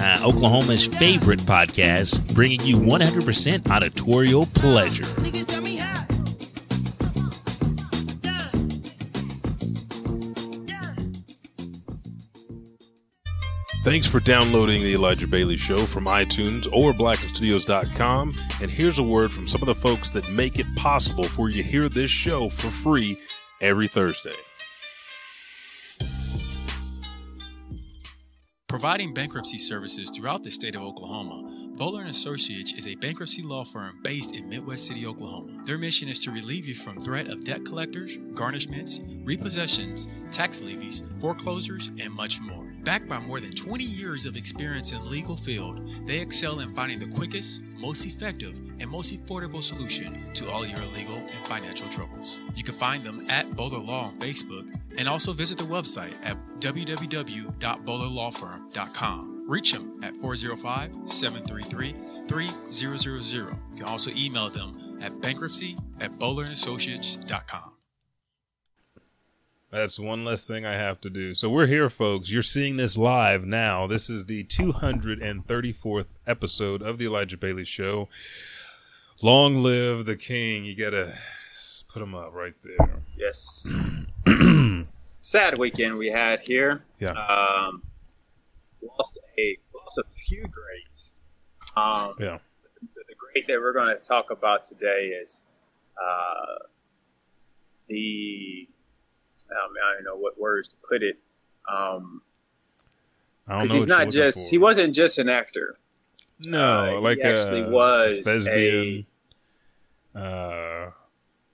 uh, Oklahoma's favorite podcast, bringing you 100% auditorial pleasure. Thanks for downloading the Elijah Bailey Show from iTunes or Blackstudios.com. And here's a word from some of the folks that make it possible for you to hear this show for free every Thursday. Providing bankruptcy services throughout the state of Oklahoma, Bowler & Associates is a bankruptcy law firm based in Midwest City, Oklahoma. Their mission is to relieve you from threat of debt collectors, garnishments, repossessions, tax levies, foreclosures, and much more. Backed by more than 20 years of experience in the legal field, they excel in finding the quickest, most effective, and most affordable solution to all your legal and financial troubles. You can find them at Bowler Law on Facebook and also visit their website at www.bowlerlawfirm.com. Reach them at 405 733 3000. You can also email them at bankruptcy at bowlerassociates.com. That's one less thing I have to do. So we're here, folks. You're seeing this live now. This is the 234th episode of the Elijah Bailey Show. Long live the king. You gotta put him up right there. Yes. Sad weekend we had here. Yeah. Um, lost a lost a few greats. Um, Yeah. the, the great that we're going to talk about today is uh, the um, I don't know what words to put it. Um, because he's not just for. he wasn't just an actor. No, Uh, like he actually a was lesbian. uh,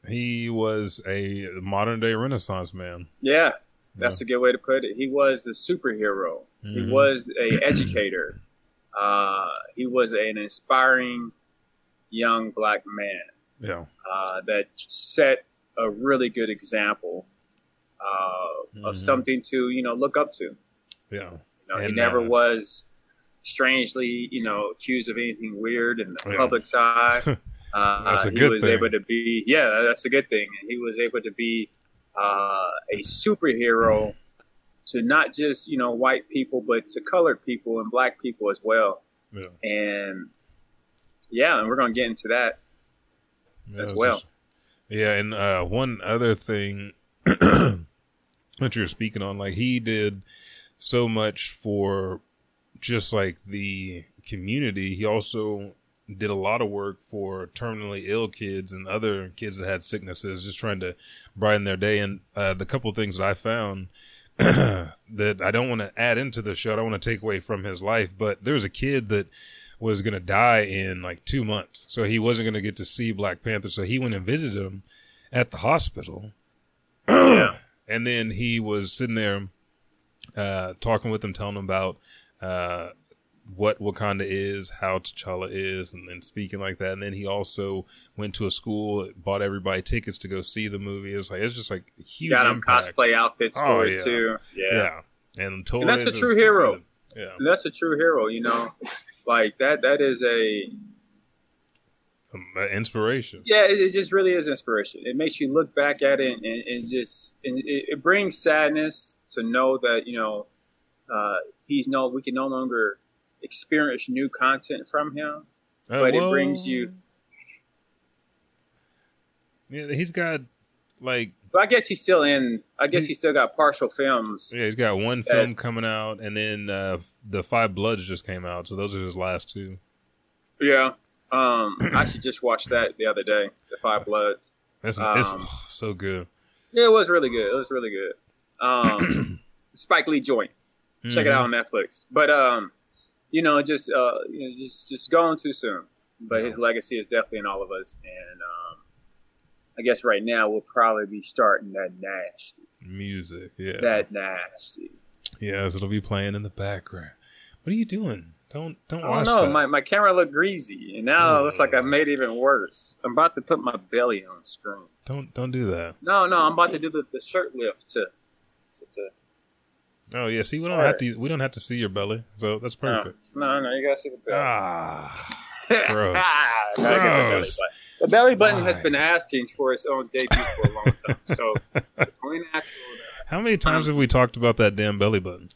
he was a modern day Renaissance man. Yeah, that's a good way to put it. He was a superhero. He Mhm. was a educator. Uh, he was an inspiring young black man Yeah. uh, that set a really good example uh, of Mhm. something to you know look up to. Yeah. You know, he never uh, was strangely you know accused of anything weird in the Yeah. public's eye. Uh, That's a he good was thing. able to be, yeah, that's a good thing. And he was able to be uh, a superhero to not just you know white people, but to colored people and black people as well. Yeah. And yeah, and we're gonna get into that. Yeah, as well. just- yeah, and uh, one other thing that you're speaking on, like he did so much for just like the community. He also did a lot of work for terminally ill kids and other kids that had sicknesses, just trying to brighten their day. And uh, the couple things that I found that I don't want to add into the show, I don't want to take away from his life, but there was a kid that was going to die in like two months. So he wasn't going to get to see Black Panther. So he went and visited him at the hospital. and then he was sitting there uh, talking with him, telling him about uh, what Wakanda is, how T'Challa is, and then speaking like that. And then he also went to a school, bought everybody tickets to go see the movie. It was like it's just like a huge Got him impact. cosplay outfits Oh, for yeah. it too. Yeah. Yeah, and totally, And that's a true it's hero. good. Yeah, And that's a true hero. You know, like that. That is a Um, inspiration. yeah. It, it just really is inspiration. It makes you look back at it and, and just and it, it brings sadness to know that you know uh, he's no. We can no longer experience new content from him. Uh, But it brings you- Yeah, he's got like But I guess he's still in. I guess He- he's still got partial films. yeah, he's got one That- film coming out, and then uh, the Five Bloods just came out, so those are his last two. Yeah. Um, I actually just watched that the other day, The Five Bloods. That's it's Um, oh, so good. Yeah, it was really good. It was really good. Um, Spike Lee joint. Check it out on Netflix. But um, you know, just uh, you know, just just gone too soon. But his legacy is definitely in all of us, and um, I guess right now we'll probably be starting that nasty, Music, yeah, that nasty. Yes, it'll be playing in the background. What are you doing? Don't don't I watch don't My my camera looked greasy, and now it looks like I made it even worse. I'm about to put my belly on screen. Don't don't do that. No, no, I'm about to do the, the shirt lift to. to, to Oh yeah, see, we don't All have right. to we don't have to see your belly, so that's perfect. No, no, you gotta see the belly. Ah, gross. The belly Gross. button. The belly button has been asking for its own debut for a long time, so it's only natural. How many times have we talked about that damn belly button?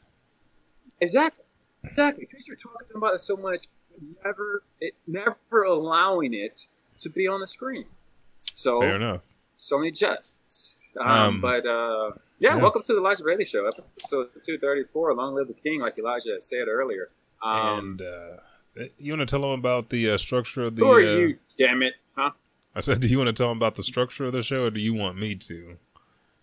exactly. Exactly, because you're talking about it so much, never, it never allowing it to be on the screen. So Fair enough. So Sony Just. Um, Um, but uh, yeah, yeah. welcome to the Elijah Bailey Show, episode two thirty four. Long live the king, like Elijah said earlier. Um, and uh, you want to tell them about the uh, structure of the? who are uh, you? Damn it, huh? I said, do you want to tell them about the structure of the show, or do you want me to?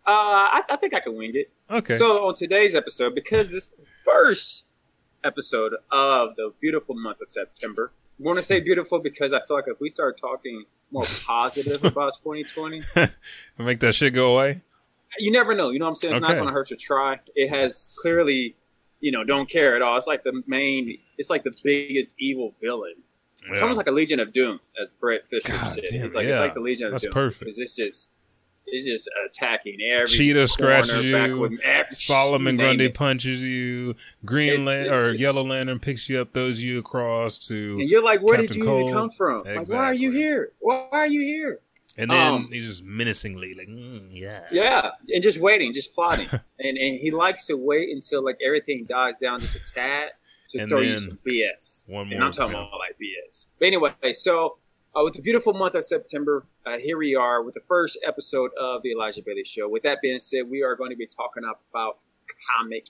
Uh, I, I think I can wing it. Okay. So on today's episode, because this first episode of the beautiful month of September, I want to say beautiful because I feel like if we start talking more positive about 2020, make that shit go away. you never know. You know what I'm saying? It's not going to hurt to try. It has clearly, you know, don't care at all. It's like the main. It's like the biggest evil villain. It's almost like a Legion of Doom, as Brett Fisher God said. damn, it's like it's like the Legion of That's Doom. perfect. because it's just it's just attacking every Cheetah scratches you, Solomon Grundy punches you. Green or Yellow Lantern picks you up, throws you across to, And you're like, where did you Cold. even come from? Like, why are you here? Why are you here? and then um, he's just menacingly like, mm, yeah, Yeah, and just waiting, just plotting, and and he likes to wait until like everything dies down just a tad to And throw you some BS. one more, and I'm talking about like BS. But anyway, so uh, with the beautiful month of September, uh, here we are with the first episode of the Elijah Bailey Show. With that being said, we are going to be talking about comic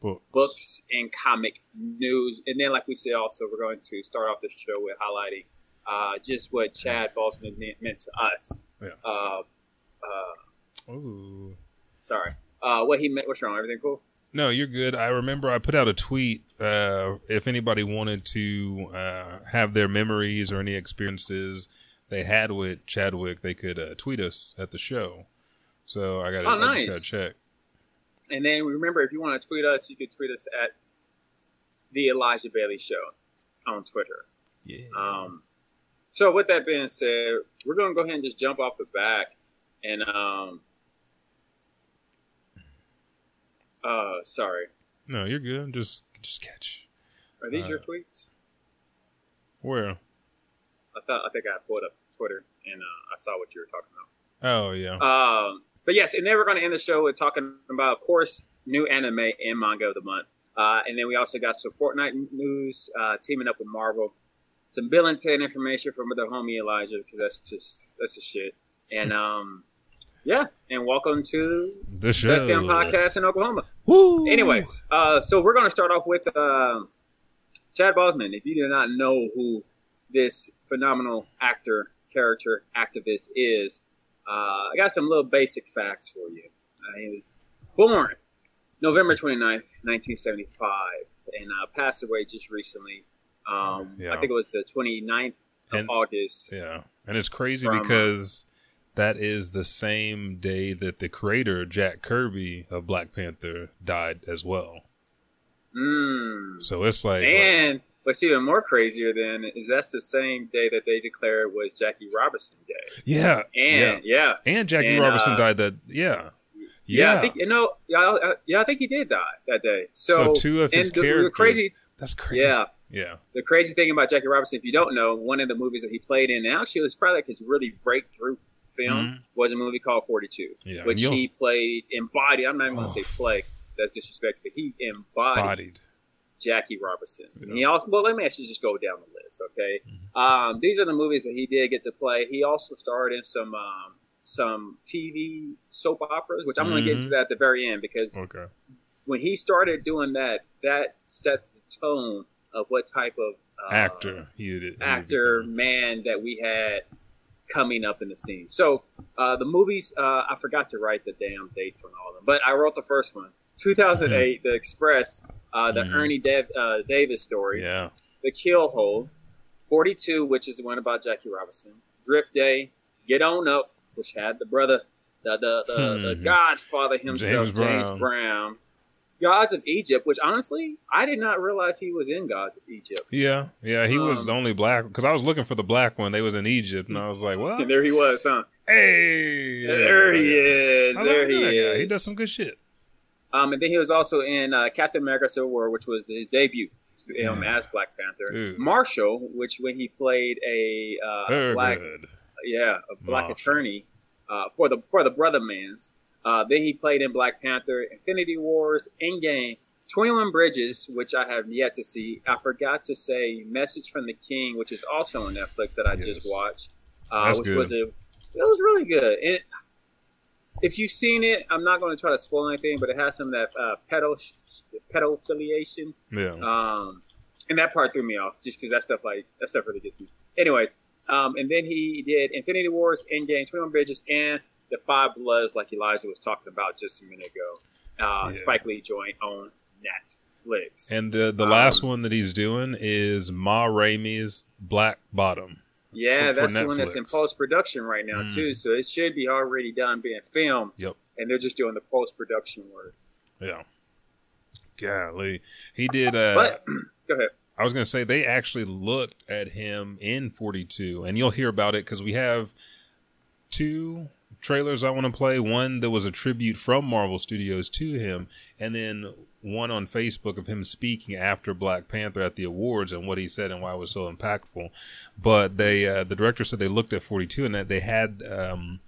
books. books and comic news. And then, like we said, also, we're going to start off the show with highlighting uh, just what Chad Boseman meant, meant to us. Yeah. Uh, uh, Ooh. sorry. Uh, what he meant. What's wrong? Everything cool? No, you're good. I remember I put out a tweet. Uh, if anybody wanted to uh, have their memories or any experiences they had with Chadwick, they could uh, tweet us at the show. So I got to Oh, I nice. just got to check. And then remember, if you want to tweet us, you can tweet us at the Elijah Bailey Show on Twitter. Yeah. Um, so with that being said, we're going to go ahead and just jump off the back and um, uh, sorry, no, you're good. Just just catch. are these Uh, your tweets? Where? I thought I think I pulled up Twitter and uh, I saw what you were talking about. Oh yeah. Um, but yes, and then we're going to end the show with talking about, of course, new anime and manga of the month. Uh, and then we also got some Fortnite news, uh, teaming up with Marvel, some Bill and Ted information from the homie Elijah because that's just that's just shit. And um, yeah, and welcome to the show. Best Damn Podcast in Oklahoma. Woo! Anyways, uh, so we're going to start off with um Chad Boseman. If you do not know who this phenomenal actor, character, activist is, uh, I got some little basic facts for you. Uh, he was born November 29th, 1975, and uh, passed away just recently. Um, Yeah. I think it was the 29th of And- August. Yeah, and it's crazy From- because that is the same day that the creator Jack Kirby of Black Panther died as well. Mm. So it's like, And what's even more crazier than is that's the same day that they declared was Jackie Robinson Day. yeah, And yeah, yeah, and Jackie And, Robinson uh, died that. Yeah, yeah, yeah. I think you know, yeah, I, yeah, I think he did die that day. So, So, two of his the, characters. the crazy, That's crazy. Yeah. yeah, the crazy thing about Jackie Robinson, if you don't know, one of the movies that he played in, and actually it was probably like his really breakthrough film, Mhm. was a movie called Forty Two, yeah. which he played embodied. I'm not even going Oh. to say play. That's disrespectful. But he embodied bodied. Jackie Robinson. Yeah. And he also well, let me actually just go down the list, okay? Mm-hmm. Um, these are the movies that he did get to play. He also starred in some um, some TV soap operas, which I'm going to get to that at the very end because Okay. when he started doing that, that set the tone of what type of uh, Actor. He did. actor man that we had coming up in the scene. So uh, the movies, uh, I forgot to write the damn dates on all of them, but I wrote the first one, 2008, The Express, uh, the Mhm. Ernie Dav- uh, Davis story, Yeah. The Kill Hole, 42, which is the one about Jackie Robinson, Draft Day, Get On Up, which had the brother, the the, the, the Mhm. Godfather himself, James James, Brown. Gods of Egypt, which honestly I did not realize he was in Gods of Egypt. Yeah. Yeah. He was Um, the only black because I was looking for the black one. They was in Egypt, and I was like, "What? And there he was, huh? Hey, there he is. There he "Yeah, is. He does some good shit. Um, and then he was also in uh, Captain America: Civil War, which was his debut um, as Black Panther. Dude. Marshall, which when he played a uh, black, good. yeah, a black Marshall. attorney uh, for the for the Brother Mans. Uh, then he played in Black Panther, Infinity Wars, Endgame, 21 Bridges, which I have yet to see. I forgot to say Message from the King, which is also on Netflix that I Yes. just watched, uh, That's which good. was a it was really good. And if you've seen it, I'm not going to try to spoil anything, but it has some of that uh, pedo pedophiliation. Yeah. Um, and that part threw me off just because that stuff like that stuff really gets me. Anyways, um, and then he did Infinity Wars, Endgame, Twenty One Bridges, and The Five Bloods, like Elijah was talking about just a minute ago. Uh, Yeah. Spike Lee joint on Netflix. and the the um, last one that he's doing is Ma Rainey's Black Bottom. yeah, for- for that's the one that's in post production right now Mm. too. So it should be already done being filmed, Yep. and they're just doing the post production work. Yeah. Golly, he did. Uh, But go ahead. I was going to say they actually looked at him in 42, and you'll hear about it because we have two trailers I want to play. One that was a tribute from Marvel Studios to him, and then one on Facebook of him speaking after Black Panther at the awards and what he said and why it was so impactful. But they, uh, the director said they looked at 42 and that they had um,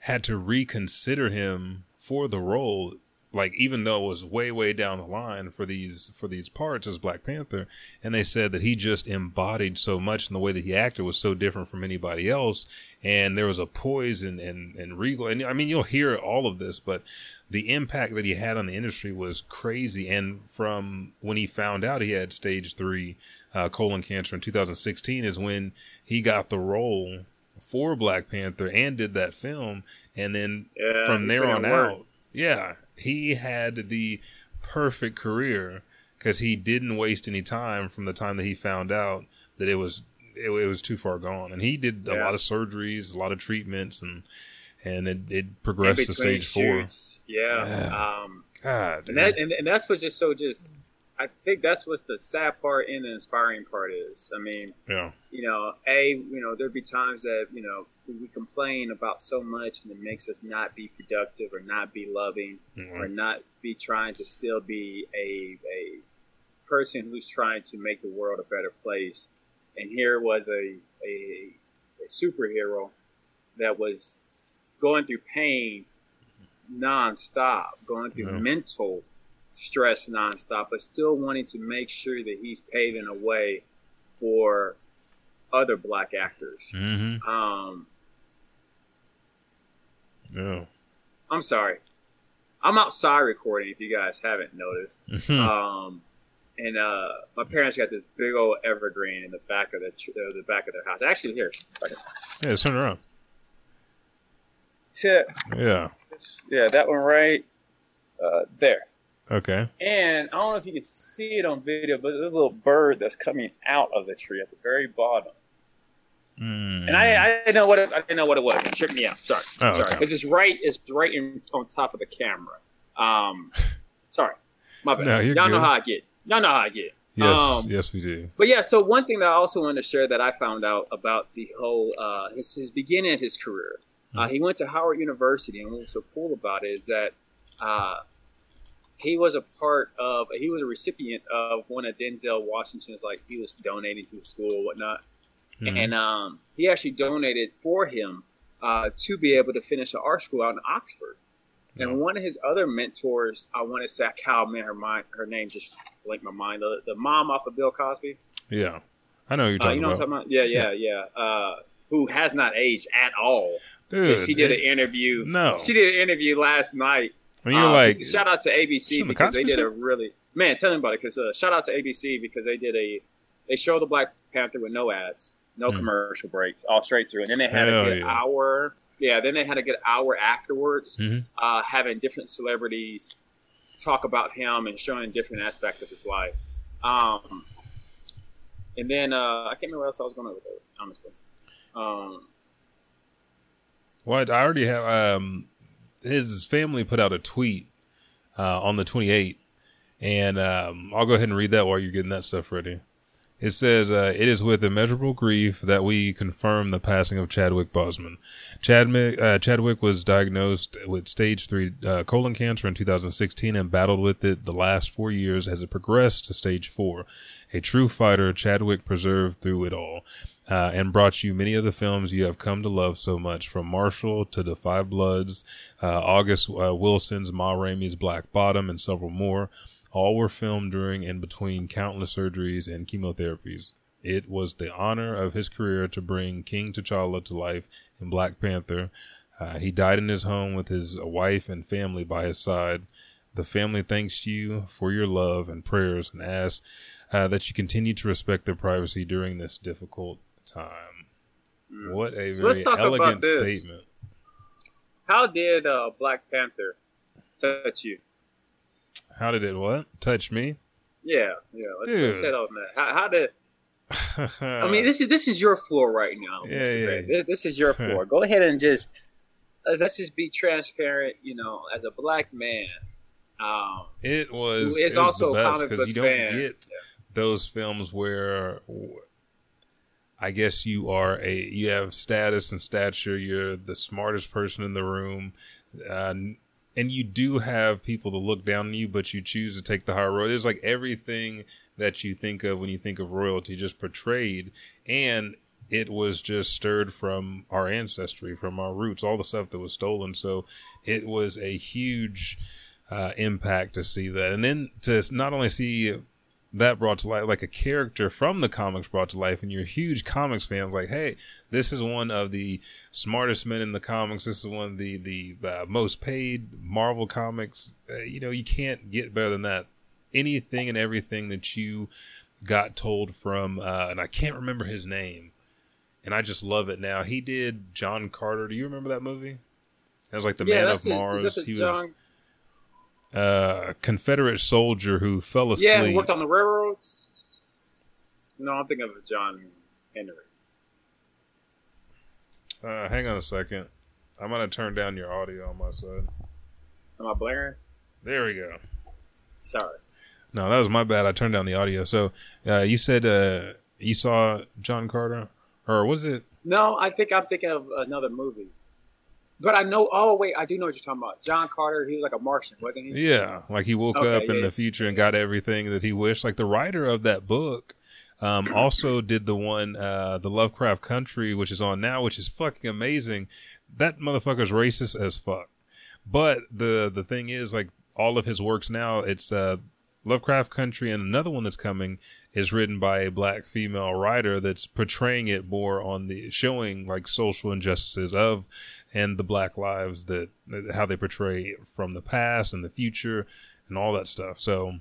had to reconsider him for the role like even though it was way way down the line for these for these parts as Black Panther and they said that he just embodied so much and the way that he acted was so different from anybody else and there was a poise and and, and regal and I mean you'll hear all of this but the impact that he had on the industry was crazy and from when he found out he had stage 3 uh, colon cancer in 2016 is when he got the role for Black Panther and did that film and then Yeah, from there on work. out yeah, he had the perfect career because he didn't waste any time from the time that he found out that it was it, it was too far gone, and he did a lot of surgeries, a lot of treatments, and and it, it progressed to stage four. Yeah. Yeah. Um, God, and that and, and that's what's just so just I think that's what's the sad part and the inspiring part is. I mean, yeah, you know, a you know there'd be times that you know we complain about so much and it makes us not be productive or not be loving Mhm. or not be trying to still be a a person who's trying to make the world a better place. And here was a a, a superhero that was going through pain nonstop, going through Yeah. mental stress nonstop, but still wanting to make sure that he's paving a way for other black actors. hmm Um, yeah. I'm sorry. I'm outside recording if you guys haven't noticed. Hmm. Um, and uh, my parents got this big old evergreen in the back of the tr- uh, the back of their house. Actually, here, yeah, turn around. yeah, Yeah, yeah, that one right uh, there. Okay. And I don't know if you can see it on video, but there's a little bird that's coming out of the tree at the very bottom. Mm. And I, I didn't know what it, I didn't know what it was. It tripped me out. Sorry, Oh, sorry, okay. because it's right, it's right in, on top of the camera. Um, sorry, my bad. No, you're Y'all know how I get. Y'all know how I get. yes, um, yes, we do. But yeah, so one thing that I also wanted to share that I found out about the whole uh, his his beginning of his career. Uh, he went to Howard University, and what was so cool about it is that uh, he was a part of he was a recipient of one of Denzel Washington's like he was donating to the school or whatnot, Mhm. and um, he actually donated for him uh, to be able to finish an art school out in Oxford. And Yeah. one of his other mentors, I want to say, Cal, man, her mind, her name just blinked my mind. The, the mom off of Bill Cosby. yeah, I know you're Uh, talking you know about. what I'm talking about? Yeah, yeah, yeah. Uh, who has not aged at all. Dude, she did it- an interview. No. She did an interview last night. When you're Uh, like, shout out to ABC the because they did a really man. Tell them about it because uh, shout out to ABC because they did a they showed the Black Panther with no ads, no Hmm. commercial breaks, all straight through, and then they had Hell a good yeah. hour. Yeah, then they had a good hour afterwards, Mhm. uh, having different celebrities talk about him and showing different aspects of his life. Um, and then uh, I can't remember what else I was going to with it, honestly. Um, What I already have. Um, his family put out a tweet uh, on the 28th, and um, I'll go ahead and read that while you're getting that stuff ready. It says, uh, "It is with immeasurable grief that we confirm the passing of Chadwick Boseman. Chadwick, uh, Chadwick was diagnosed with stage three uh, colon cancer in 2016 and battled with it the last four years as it progressed to stage four. A true fighter, Chadwick preserved through it all." uh, and brought you many of the films you have come to love so much, from Marshall to The Five Bloods, uh, August uh, Wilson's Ma Rainey's Black Bottom, and several more. All were filmed during and between countless surgeries and chemotherapies. It was the honor of his career to bring King T'Challa to life in Black Panther. Uh, he died in his home with his wife and family by his side. The family thanks you for your love and prayers and asks uh, that you continue to respect their privacy during this difficult time. What a So very elegant statement. How did uh, Black Panther touch you? How did it what? Touch me? Yeah, yeah. Let's, let's hit on that. How, how did? I mean, this is this is your floor right now. Yeah, yeah, yeah. This- is your floor. Go ahead and just let's, just be transparent. You know, as a black man, um, it was, it's it also the best because you don't fan. get those films where I guess you are a you have status and stature. You're the smartest person in the room, uh, and you do have people to look down on you, but you choose to take the high road. It's like everything that you think of when you think of royalty, just portrayed, and it was just stirred from our ancestry, from our roots, all the stuff that was stolen. So it was a huge uh, impact to see that, and then to not only see that brought to life, like a character from the comics brought to life, and you're huge comics fans, like, hey, this is one of the smartest men in the comics. This is one of the the uh, most paid Marvel comics. Uh, you know, you can't get better than that. Anything and everything that you got told from, uh, and I can't remember his name, and I just love it now. He did John Carter. Do you remember that movie? It was like the yeah, Man of Mars. that the He was John- uh, a Confederate soldier who fell asleep. yeah, who worked on the railroads. No, I'm thinking of John Henry. Uh, hang on a second. I'm gonna turn down your audio on my side. Am I blaring? There we go. Sorry. No, that was my bad. I turned down the audio. So uh, you said uh, you saw John Carter, or was it? No, I think I'm thinking of another movie. But I know. Oh wait, I do know what you're talking about. John Carter. He was like a Martian, wasn't he? Yeah, like he woke Okay, up in the future and got everything that he wished. Like the writer of that book um, also did the one, uh, the Lovecraft Country, which is on now, which is fucking amazing. That motherfucker's racist as fuck. But the the thing is, like all of his works now, it's uh, Lovecraft Country, and another one that's coming is written by a black female writer that's portraying it more on the showing like social injustices of and the black lives that how they portray from the past and the future and all that stuff. So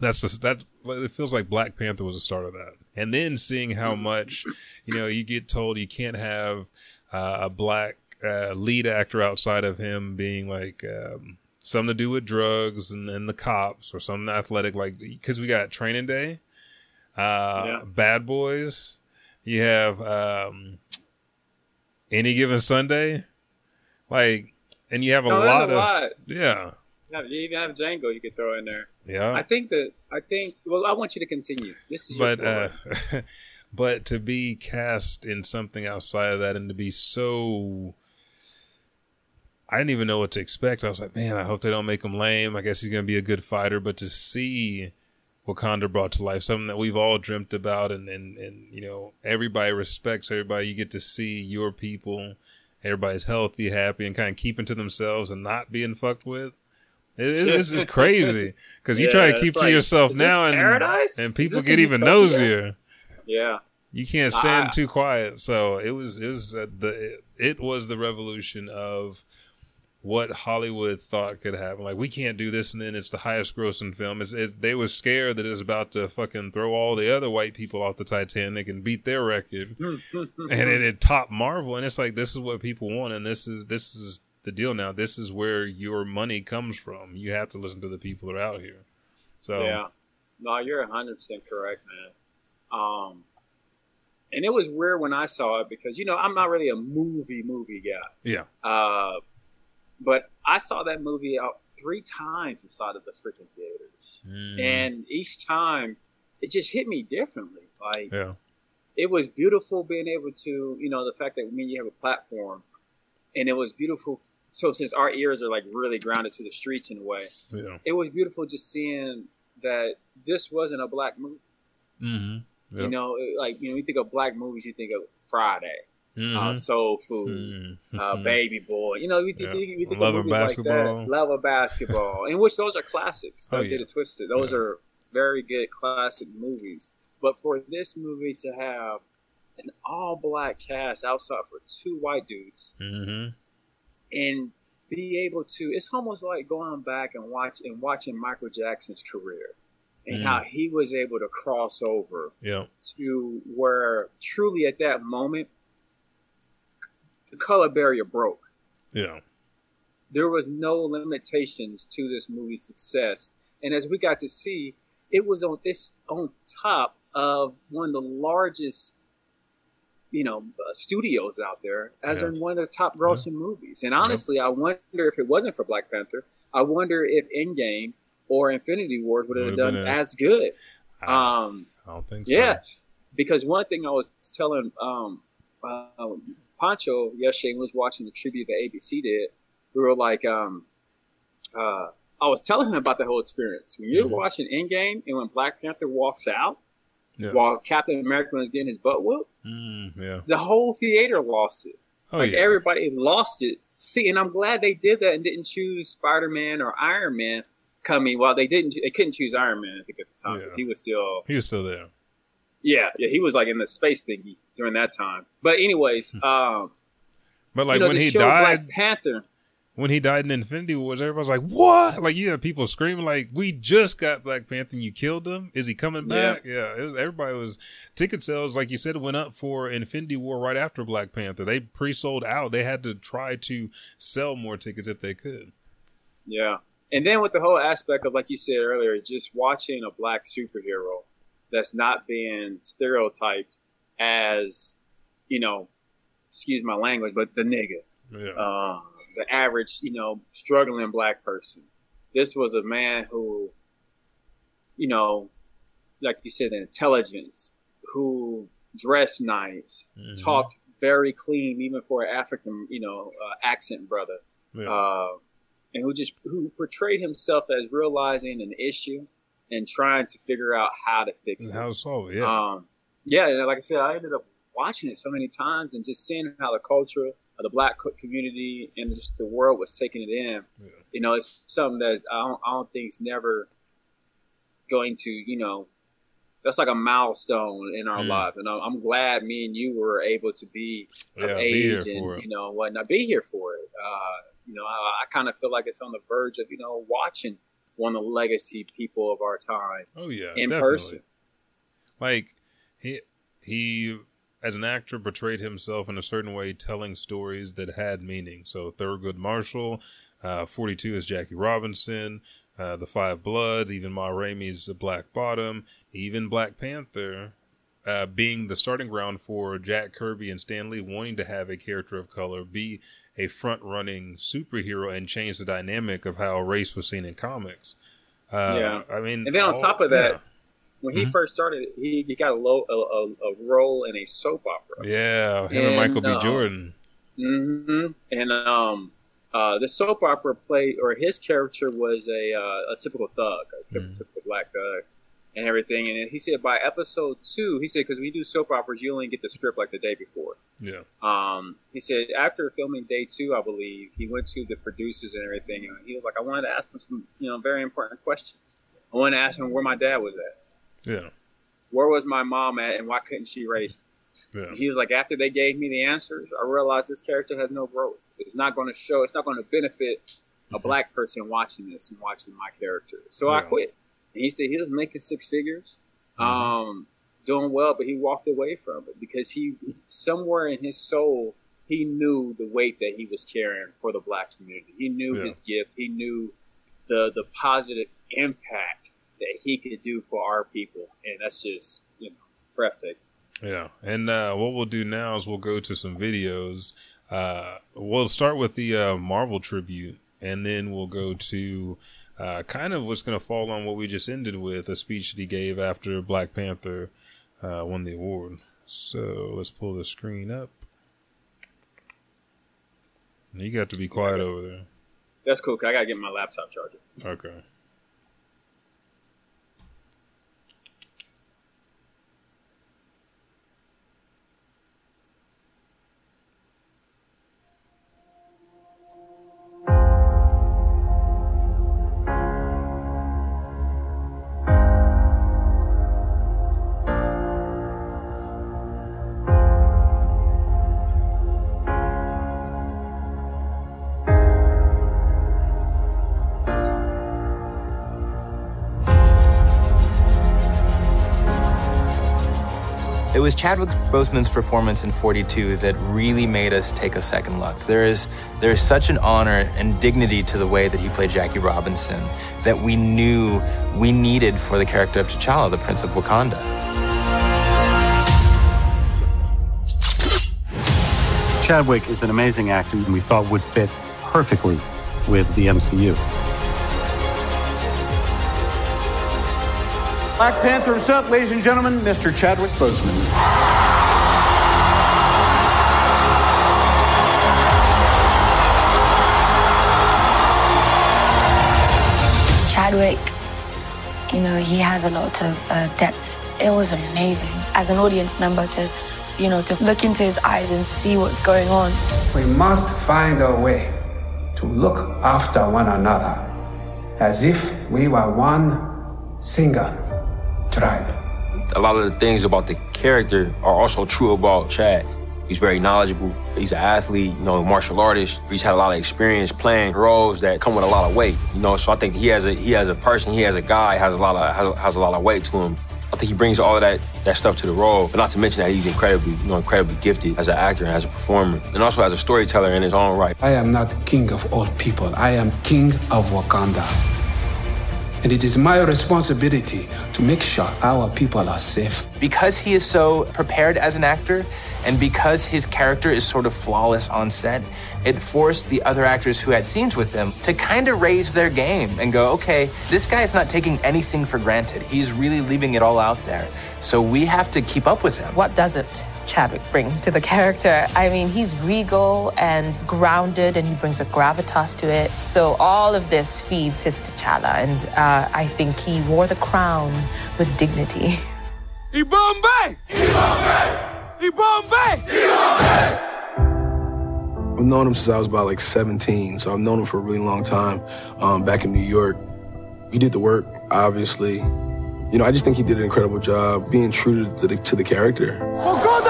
that's just, that it feels like Black Panther was the start of that. And then seeing how much you know you get told you can't have uh, a black uh, lead actor outside of him being like um, something to do with drugs and, and the cops or something athletic like because we got Training Day, uh, Yeah. Bad Boys. You have um, any given Sunday, like, and you have a No, lot a of lot. yeah, Yeah, You even have Django you could throw in there. yeah. I think that I think. Well, I want you to continue. This is but uh, but to be cast in something outside of that and to be so I didn't even know what to expect. I was like, man, I hope they don't make him lame. I guess he's going to be a good fighter. But to see Wakanda brought to life, something that we've all dreamt about, and, and, and you know, everybody respects everybody. You get to see your people. Everybody's healthy, happy, and kind of keeping to themselves and not being fucked with. It is it's just crazy because you Yeah, try to keep to like, yourself is this now, and paradise? and Is people get even nosier. yeah. You can't stand Ah. too quiet. So it was it was uh, the it was the revolution of what Hollywood thought could happen. Like we can't do this, and then it's the highest grossing film. It's, it, they were scared that it's about to fucking throw all the other white people off the Titanic and beat their record, and it, it topped Marvel. And it's like this is what people want, and this is this is the deal now. This is where your money comes from. You have to listen to the people that are out here. So Yeah. No, you're 100% correct, man. Um, and it was weird when I saw it because, you know, I'm not really a movie movie guy. yeah, Uh, but I saw that movie out three times inside of the freaking theaters. Mm, And each time it just hit me differently. Like, yeah, it was beautiful being able to, you know, the fact that when you have a platform and it was beautiful. So since our ears are like really grounded to the streets in a way, yeah. it was beautiful just seeing that this wasn't a black movie. Mm-hmm. You know, like you know, you think of black movies, you think of Friday. Uh, Mhm. Soul Food, Mhm. uh, Baby Boy. You know, we, Yeah. we, we think Love of movies Basketball. like that. Love of Basketball, in which those are classics. Oh, Don't yeah. get it twisted. Those Yeah. are very good classic movies. But for this movie to have an all black cast outside for two white dudes Mhm. and be able to, it's almost like going back and watch and watching Michael Jackson's career and Mm. how he was able to cross over Yeah. to where truly at that moment the color barrier broke. Yeah. There was no limitations to this movie's success, and as we got to see, it was on this on top of one of the largest, you know, uh, studios out there as Yeah. in one of the top grossing movies. And honestly, I wonder if it wasn't for Black Panther, I wonder if Endgame or Infinity Wars would have done a- as good. I, Um, I don't think so. yeah, because one thing I was telling um, uh, Pancho yesterday was watching the tribute that ABC did. We were like, um, uh, I was telling him about the whole experience. When you're Mhm. watching Endgame and when Black Panther walks out Yeah. while Captain America was getting his butt whooped, Mm, yeah. the whole theater lost it. Oh like yeah. everybody lost it. See, and I'm glad they did that and didn't choose Spider Man or Iron Man coming. Well, they didn't. They couldn't choose Iron Man. I think at the time because he was still he was still there. Yeah, yeah, he was like in the space thingy during that time. But anyways, um, But like you know, when he died, Black Panther. when he died in Infinity Wars, everybody's like, "What?" Like you have people screaming, "Like we just got Black Panther, and you killed him. Is he coming Yeah. back?" Yeah, it was, everybody was ticket sales, like you said, went up for Infinity War right after Black Panther. They pre-sold out. They had to try to sell more tickets if they could. Yeah, and then with the whole aspect of like you said earlier, just watching a black superhero that's not being stereotyped as, you know, excuse my language, but the nigga. Yeah, uh, the average, you know, struggling black person. This was a man who, you know, like you said, intelligence, who dressed nice, Mhm. talked very clean, even for an African, you know, uh, accent brother, yeah. uh, and who just who portrayed himself as realizing an issue and trying to figure out how to fix it. How it? Yeah, Um, yeah, and like I said, I ended up watching it so many times and just seeing how the culture of the black co- community and just the world was taking it in. Yeah. You know, it's something that I don't, I don't think is never going to, you know, that's like a milestone in our Mm. life. And I'm, I'm glad me and you were able to be of yeah. Be here age for and, you know, whatnot, be here for it. Uh, you know, I, I kind of feel like it's on the verge of, you know, watching one of the legacy people of our time Oh yeah, in definitely. person. like he he as an actor portrayed himself in a certain way telling stories that had meaning so thurgood marshall uh, 42 is jackie robinson uh, the five bloods even ma rainey's black bottom even black panther uh, being the starting ground for Jack Kirby and Stan Lee wanting to have a character of color be a front running superhero and change the dynamic of how race was seen in comics. Uh, Yeah. I mean, And then on all- top of that, yeah. when he Mhm. first started, he, he got a, low, a, a, a role in a soap opera. Yeah, him and, And, Michael B. uh, Jordan. hmm And um, uh, the soap opera played, or his character was a uh, a typical thug, a typ- Mhm. typical black thug, and everything. And he said by episode two, he said because we do soap operas, you only get the script like the day before. Yeah, Um, he said after filming day two, I believe he went to the producers and everything, and he was like, I wanted to ask them some, you know, very important questions. I wanted to ask him where my dad was at. yeah, Where was my mom at, and why couldn't she raise me? yeah. He was like, after they gave me the answers, I realized this character has no growth. It's not going to show. It's not going to benefit a black person watching this and watching my character. So I quit. And he said he was making six figures, Mhm. um, doing well, but he walked away from it because he, somewhere in his soul, he knew the weight that he was carrying for the black community. He knew Yeah. his gift. He knew the the positive impact that he could do for our people, and that's just you know breathtaking. Yeah, and uh, what we'll do now is we'll go to some videos. Uh, we'll start with the uh, Marvel tribute, and then we'll go to uh, kind of what's going to fall on what we just ended with a speech that he gave after Black Panther uh, won the award. So let's pull the screen up. You got to be quiet over there. That's cool. 'cause I gotta get my laptop charger. Okay. Was Chadwick Boseman's performance in 42 that really made us take a second look. There is there is such an honor and dignity to the way that he played Jackie Robinson that we knew we needed for the character of T'Challa, the Prince of Wakanda. Chadwick is an amazing actor and we thought would fit perfectly with the MCU. Black Panther himself, ladies and gentlemen, Mr. Chadwick Boseman. Chadwick, you know, he has a lot of uh, depth. It was amazing as an audience member to, to, you know, to look into his eyes and see what's going on. We must find a way to look after one another as if we were one single tribe. A lot of the things about the character are also true about Chad. He's very knowledgeable. He's an athlete, you know, a martial artist. He's had a lot of experience playing roles that come with a lot of weight, you know. So I think he has a he has a person, he has a guy, has a lot of has, has a lot of weight to him. I think he brings all of that that stuff to the role. But not to mention that he's incredibly, you know, incredibly gifted as an actor and as a performer, and also as a storyteller in his own right. I am not king of all people. I am king of Wakanda. And it is my responsibility to make sure our people are safe. Because he is so prepared as an actor, and because his character is sort of flawless on set, it forced the other actors who had scenes with him to kind of raise their game and go, okay, this guy is not taking anything for granted. He's really leaving it all out there. So we have to keep up with him. What doesn't Chadwick bring to the character? I mean, he's regal and grounded, and he brings a gravitas to it. So all of this feeds his T'Challa, and uh, I think he wore the crown with dignity. Yibambe! Yibambe! Yibambe! Yibambe! I've known him since I was about like 17, so I've known him for a really long time. Um, back in New York, he did the work, obviously. You know, I just think he did an incredible job being true to the, to the character. Wakanda forever!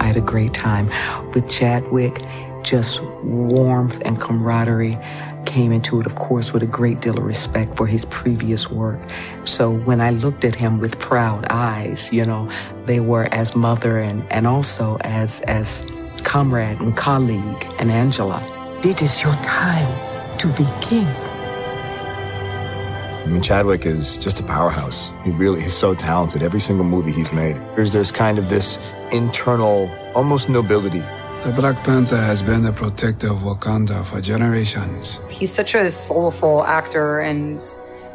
I had a great time with Chadwick. Just warmth and camaraderie came into it, of course, with a great deal of respect for his previous work. So when I looked at him with proud eyes, you know, they were as mother and, and also as, as comrade and colleague and Angela. It is your time to be king. I mean, Chadwick is just a powerhouse. He really is so talented. Every single movie he's made. There's, there's kind of this internal, almost nobility the Black Panther has been the protector of Wakanda for generations. He's such a soulful actor and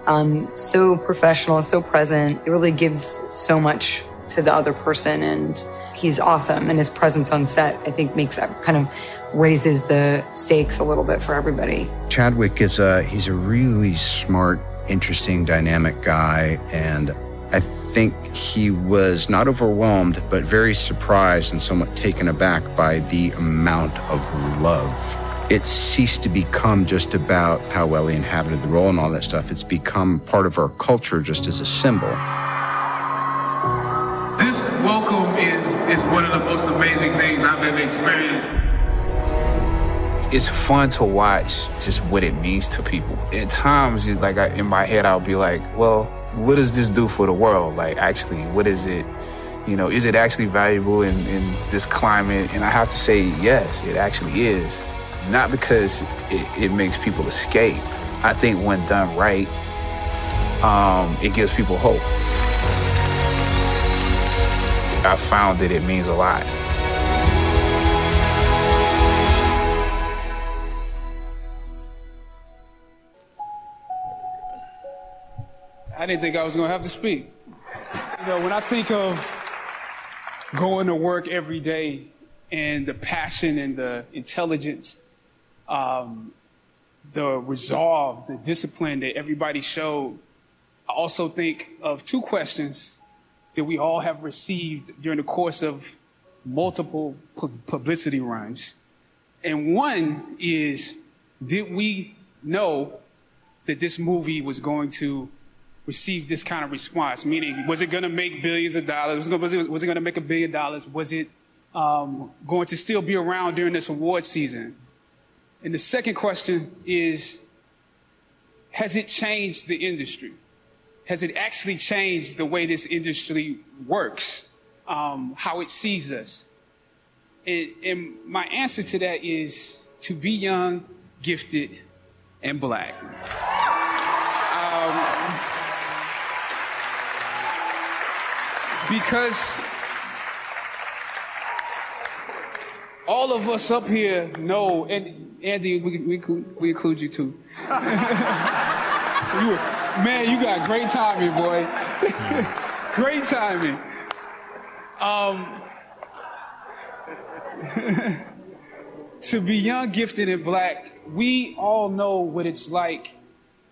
um, so professional, so present. It really gives so much to the other person, and he's awesome. And his presence on set, I think, makes that kind of raises the stakes a little bit for everybody. Chadwick is a he's a really smart, interesting, dynamic guy, and I think he was not overwhelmed, but very surprised and somewhat taken aback by the amount of love. It ceased to become just about how well he inhabited the role and all that stuff. It's become part of our culture just as a symbol. This welcome is, is one of the most amazing things I've ever experienced. It's fun to watch just what it means to people. At times, like I, in my head, I'll be like, well, what does this do for the world? Like, actually, what is it? You know, is it actually valuable in, in this climate? And I have to say, yes, it actually is. Not because it, it makes people escape. I think when done right, um, it gives people hope. I found that it means a lot. I didn't think I was going to have to speak. You know, when I think of going to work every day and the passion and the intelligence, um, the resolve, the discipline that everybody showed, I also think of two questions that we all have received during the course of multiple publicity runs. And one is, did we know that this movie was going to receive this kind of response? Meaning, was it going to make billions of dollars? Was it, was it going to make a billion dollars? Was it um, going to still be around during this award season? And the second question is, has it changed the industry? has it actually changed the way this industry works, um, how it sees us? And, and my answer to that is to be young, gifted, and black. Because all of us up here know, and Andy, we, we, we include you too. you, man, you got great timing, boy. great timing. Um, to be young, gifted, and black, we all know what it's like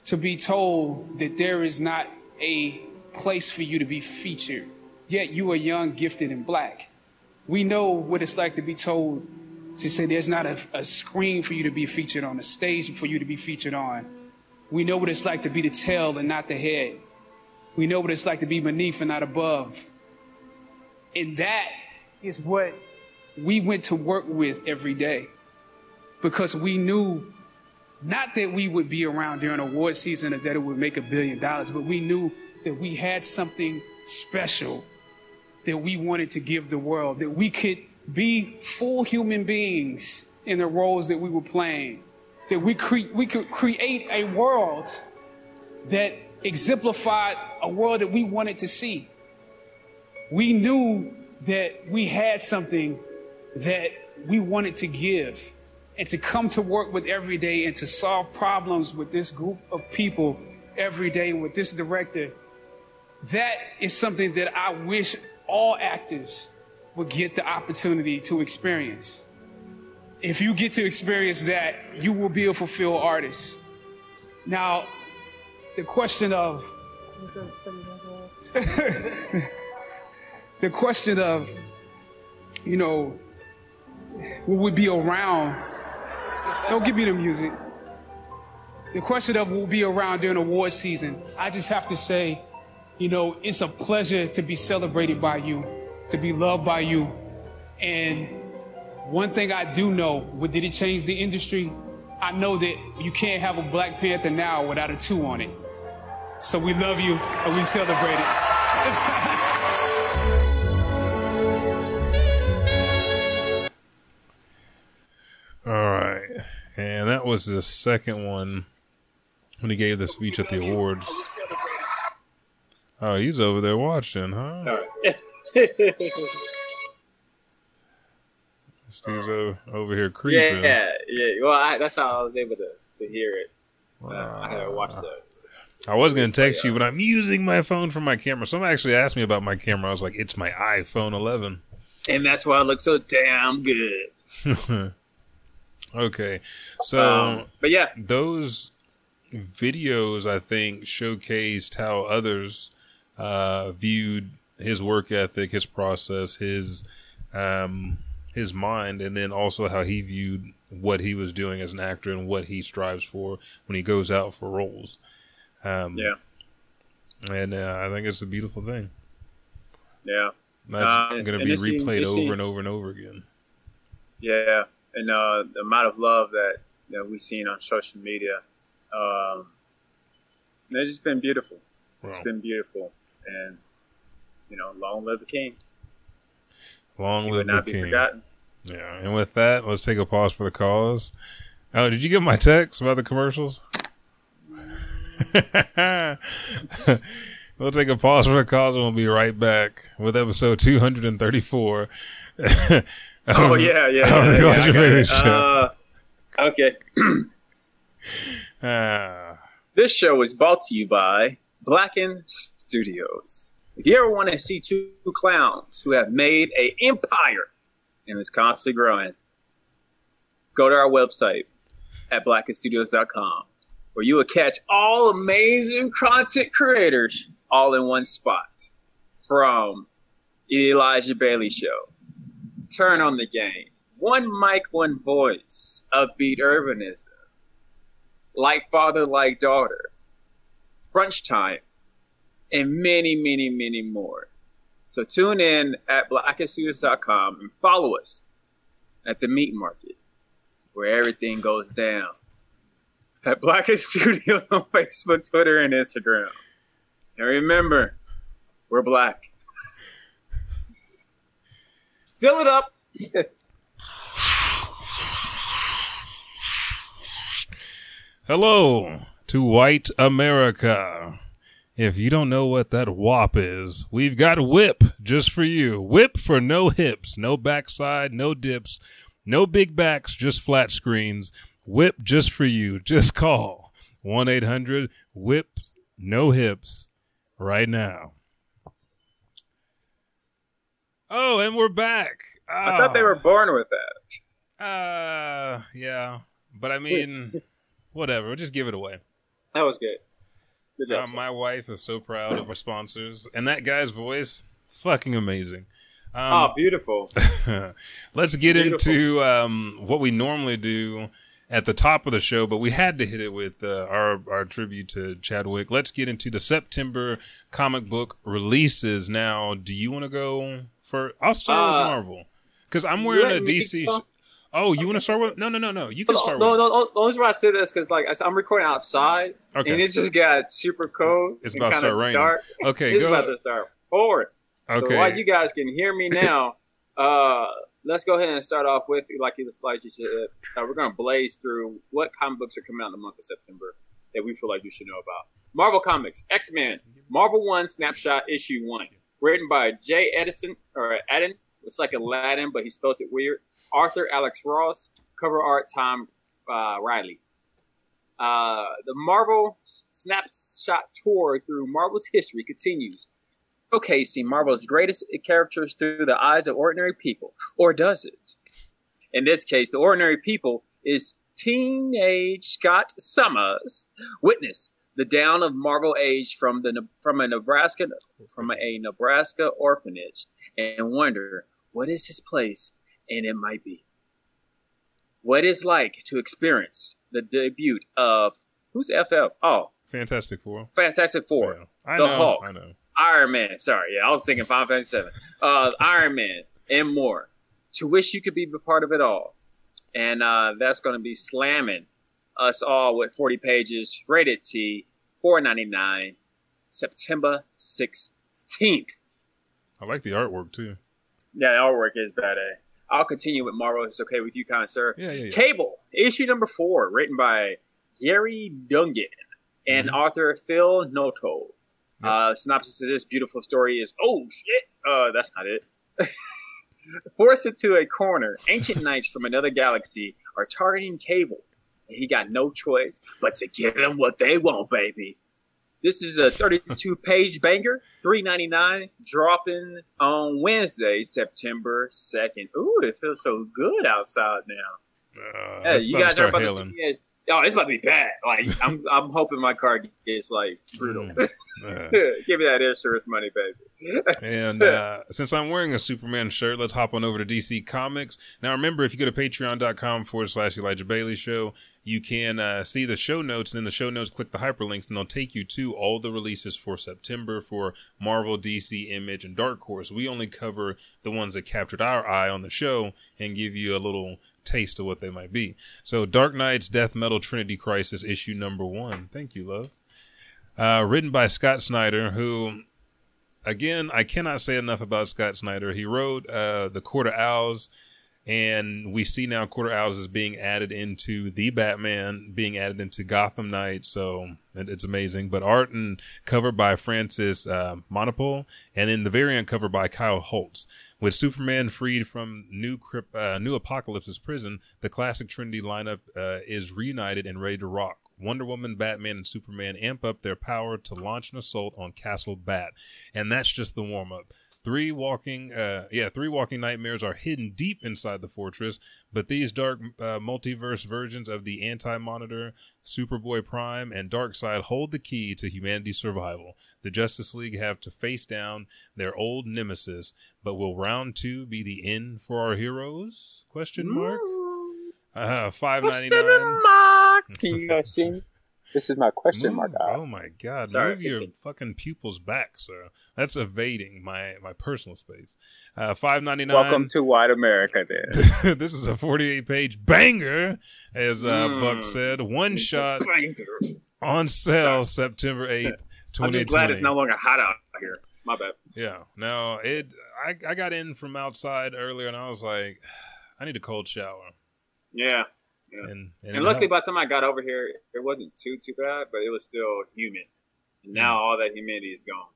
to be told that there is not a place for you to be featured. Yet you are young, gifted, and black. We know what it's like to be told to say there's not a, a screen for you to be featured on, a stage for you to be featured on. We know what it's like to be the tail and not the head. We know what it's like to be beneath and not above. And that is what we went to work with every day because we knew not that we would be around during award season or that it would make a billion dollars, but we knew that we had something special that we wanted to give the world, that we could be full human beings in the roles that we were playing, that we, cre- we could create a world that exemplified a world that we wanted to see. We knew that we had something that we wanted to give and to come to work with every day and to solve problems with this group of people every day with this director. That is something that I wish all actors will get the opportunity to experience. If you get to experience that, you will be a fulfilled artist. Now, the question of the question of, you know, will we be around? Don't give me the music. The question of will be around during award season. I just have to say, you know, it's a pleasure to be celebrated by you, to be loved by you. And one thing I do know, what did it change the industry? I know that you can't have a Black Panther now without a two on it. So we love you and we celebrate it. All right. And that was the second one when he gave the speech at the awards. Oh, he's over there watching, huh? Steve's over, over here creeping. Yeah, yeah. Well, I, that's how I was able to, to hear it. Uh, I had to watch the. I was going to text you, but I'm using my phone for my camera. Someone actually asked me about my camera. I was like, it's my iPhone 11. And that's why it looks so damn good. okay. So, Um, but yeah. those videos, I think, showcased how others uh, viewed his work ethic, his process, his um, his mind, and then also how he viewed what he was doing as an actor and what he strives for when he goes out for roles. Um, Yeah. and uh, I think it's a beautiful thing. Yeah. That's Uh, going to be replayed over and over and over again. Yeah, and uh, the amount of love that that we've seen on social media, um, it's just been beautiful. It's been beautiful, and you know, long live the king. Long He live the be king. forgotten. Yeah, and with that, let's take a pause for the cause. Oh, did you get my text about the commercials? we'll take a pause for the cause and we'll be right back with episode 234. Oh yeah, yeah. yeah, Watch yeah, Your Favorite. Show. Uh, okay. Ah. This show is brought to you by Blacken Studios. If you ever want to see two clowns who have made a empire and is constantly growing, go to our website at blackenstudios.com where you will catch all amazing content creators all in one spot. From the Elijah Bailey Show, Turn on the Game, One Mic, One Voice, Upbeat Urbanism, Like Father, Like Daughter, Brunch Time, and many, many, many more. So tune in at blackenstudios.com and follow us at the meat market where everything goes down. At Blacken Studios on Facebook, Twitter, and Instagram. And remember, we're black. Seal it up. Hello to white America. If you don't know what that WAP is, we've got whip just for you. Whip for no hips, no backside, no dips, no big backs, just flat screens. Whip just for you. Just call 1 800 whip no hips right now. Oh, and we're back. I thought they were born with that. Uh, yeah. But I mean, whatever. We'll just give it away. That was good. Good job. Uh, my wife is so proud of our sponsors, and that guy's voice, fucking amazing. Um, oh, beautiful. let's get Beautiful. into um, what we normally do at the top of the show, but we had to hit it with uh, our our tribute to Chadwick. Let's get into the September comic book releases. Now, do you want to go for? I'll start Uh, with Marvel because I'm wearing a DC. sh- oh, you want to start with? No, no, no, no. You can start no, with. no, no, the only reason why I say this because like I'm recording outside, Okay. and it just got super cold. It's about to start raining. Dark. Okay, it's about to start pouring. Okay. So while you guys can hear me now, uh, let's go ahead and start off with like you like you said. Uh, we're gonna blaze through what comic books are coming out in the month of September that we feel like you should know about. Marvel Comics, X Men, Marvel One Snapshot Issue One, written by Jay Edison or Eden. Looks like Aladdin, but he spelled it weird. Arthur Alex Ross, cover art Tom uh, Reilly. Uh, the Marvel Snapshot tour through Marvel's history continues, showcasing Marvel's greatest characters through the eyes of ordinary people. Or does it? In this case, the ordinary people is teenage Scott Summers. Witness the down of Marvel age from the from a Nebraska from a Nebraska orphanage and wonder what is his place and it might be. What it's like to experience the debut of who's FF? Oh, Fantastic Four. Fantastic Four, I the know, Hulk, I know. Iron Man. Sorry, yeah, I was thinking Final Fantasy Seven, uh, Iron Man, and more. To wish you could be a part of it all, and uh, that's going to be slamming us all with forty pages, rated T, four ninety nine, September sixteenth. I like the artwork too. Yeah, artwork is bad. eh? I'll continue with Marvel. If it's okay with you, kind sir. Yeah, yeah, yeah. Cable issue number four, written by Gerry Duggan and Mm-hmm. author Phil Noto. Uh, synopsis of this beautiful story is: Oh shit! Uh, that's not it. Forced into a corner, ancient knights from another galaxy are targeting Cable, and he got no choice but to give them what they want, baby. This is a 32 page banger, 3.99, dropping on Wednesday, September 2nd. Ooh, it feels so good outside now. Uh, Hey, you guys are about to see it. Oh, it's about to be bad. Like I'm, I'm hoping my car gets like brutal. Mm. Yeah. Give me that insurance money, baby. And uh, since I'm wearing a Superman shirt, let's hop on over to DC Comics. Now, remember, if you go to patreon.com forward slash Elijah Bailey Show, you can uh, see the show notes. And in the show notes, click the hyperlinks, and they'll take you to all the releases for September for Marvel, DC, Image, and Dark Horse. We only cover the ones that captured our eye on the show and give you a little taste of what they might be. So, Dark Nights Death Metal Trinity Crisis, issue number one. Thank you, love. Uh, written by Scott Snyder, who again, I cannot say enough about Scott Snyder. He wrote uh, the Court of Owls, and we see now of Owls is being added into the Batman, being added into Gotham Knight. So it, it's amazing. But art and cover by Francis uh, Manapul, and then the variant cover by Kyle Holtz. With Superman freed from New uh, New Apokolips's prison, the classic Trinity lineup uh, is reunited and ready to rock. Wonder Woman, Batman, and Superman amp up their power to launch an assault on Castle Bat. And that's just the warm up. Three walking, uh, yeah, three walking nightmares are hidden deep inside the fortress, but these dark uh, multiverse versions of the Anti Monitor, Superboy Prime, and Darkseid hold the key to humanity's survival. The Justice League have to face down their old nemesis, but will round two be the end for our heroes? Question mark. Uh, five ninety nine. marks. Can you guys see? me? This is my question mark. Move- oh my god! Sorry, move your continue. fucking pupils back, sir. That's evading my my personal space. Uh, Five ninety nine. Welcome to White America, then. this is a forty eight page banger, as uh, Mm. Buck said. One shot on sale September eighth. I'm just glad it's no longer hot out here. My bad. Yeah. No, it. I I got in from outside earlier, and I was like, I need a cold shower. Yeah. Yeah. And And, and, luckily, by the time I got over here, it wasn't too too bad, but it was still humid. And now all that humidity is gone.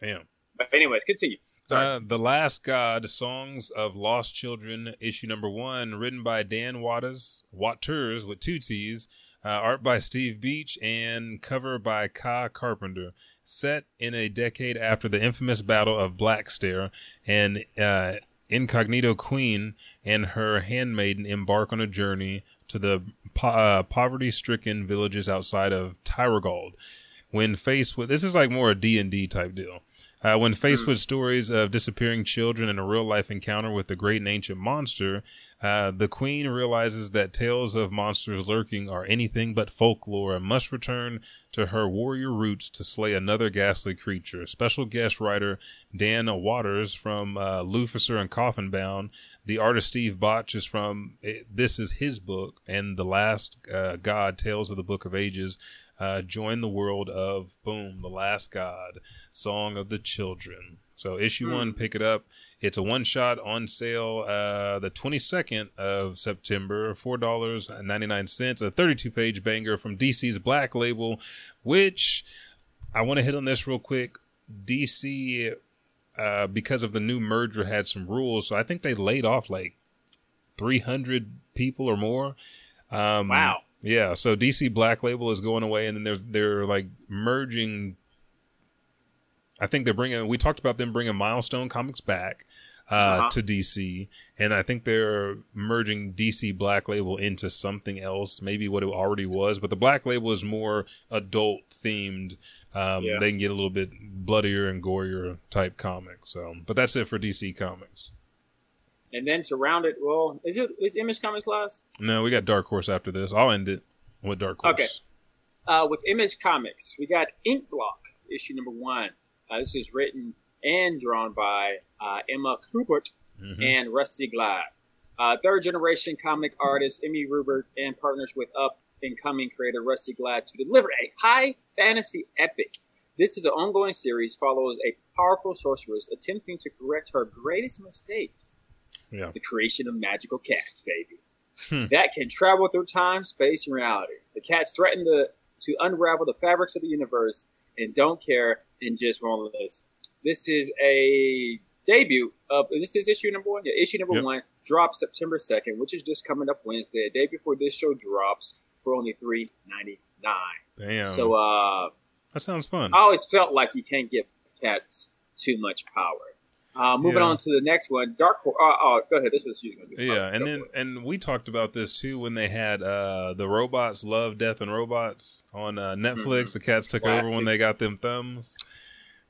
Damn. But anyways, continue. Uh, the Last God, Songs of Lost Children, issue number one, written by Dan Watters, Watters with two T's, uh, art by Steve Beach, and cover by Kai Carpenter. Set in a decade after the infamous Battle of Blackstair, and uh, Incognito Queen and her handmaiden embark on a journey to the po- uh, poverty-stricken villages outside of Tyrogold. When faced with this is like more a D and D type deal. Uh, when faced with stories of disappearing children and a real life encounter with the great and ancient monster, uh, the queen realizes that tales of monsters lurking are anything but folklore and must return to her warrior roots to slay another ghastly creature. Special guest writer Dan Watters from uh, Lucifer and Coffinbound. The artist Steve Botch is from eh, This Is His Book and The Last uh, God Tales of the Book of Ages uh, join the world of boom, the last god, song of the children. So issue Hmm. one, pick it up. It's a one shot on sale uh, the 22nd of September, four dollars ninety nine cents. A 32 page banger from DC's Black Label, which I want to hit on this real quick. DC, uh, because of the new merger, had some rules, so I think they laid off like 300 people or more. Um, Wow. Yeah, so DC Black Label is going away, and then they're they're like merging. I think they're bringing. We talked about them bringing Milestone Comics back uh, Uh-huh. to DC, and I think they're merging DC Black Label into something else, maybe what it already was. But the Black Label is more adult themed. Um, Yeah. They can get a little bit bloodier and gorier type comics. So, but that's it for DC Comics. And then to round it, well, is it is Image Comics last? No, we got Dark Horse after this. I'll end it with Dark Horse. Okay. Uh, with Image Comics, we got Inkblot, issue number one. Uh, this is written and drawn by uh, Emma Kubert Mhm. and Rusty Gladd. Uh, third generation comic artist Emma Kubert and partners with up and coming creator Rusty Gladd to deliver a high fantasy epic. This is an ongoing series, follows a powerful sorceress attempting to correct her greatest mistakes Yeah. the creation of magical cats, baby. Hmm. that can travel through time, space, and reality. The cats threaten to, to unravel the fabrics of the universe and don't care and just won't listen. This is a debut of this is issue number one. Yeah, issue number Yep. one drops September second, which is just coming up Wednesday, a day before this show drops for only three ninety nine. Damn. So uh that sounds fun. I always felt like you can't give cats too much power. Uh, moving Yeah. on to the next one, Dark Horse. Oh, oh, go ahead. This was you going to do. Yeah, Oh, and then and we talked about this too when they had uh the robots love death and robots on uh, Netflix. The cats took over when Mm-hmm. They got them thumbs.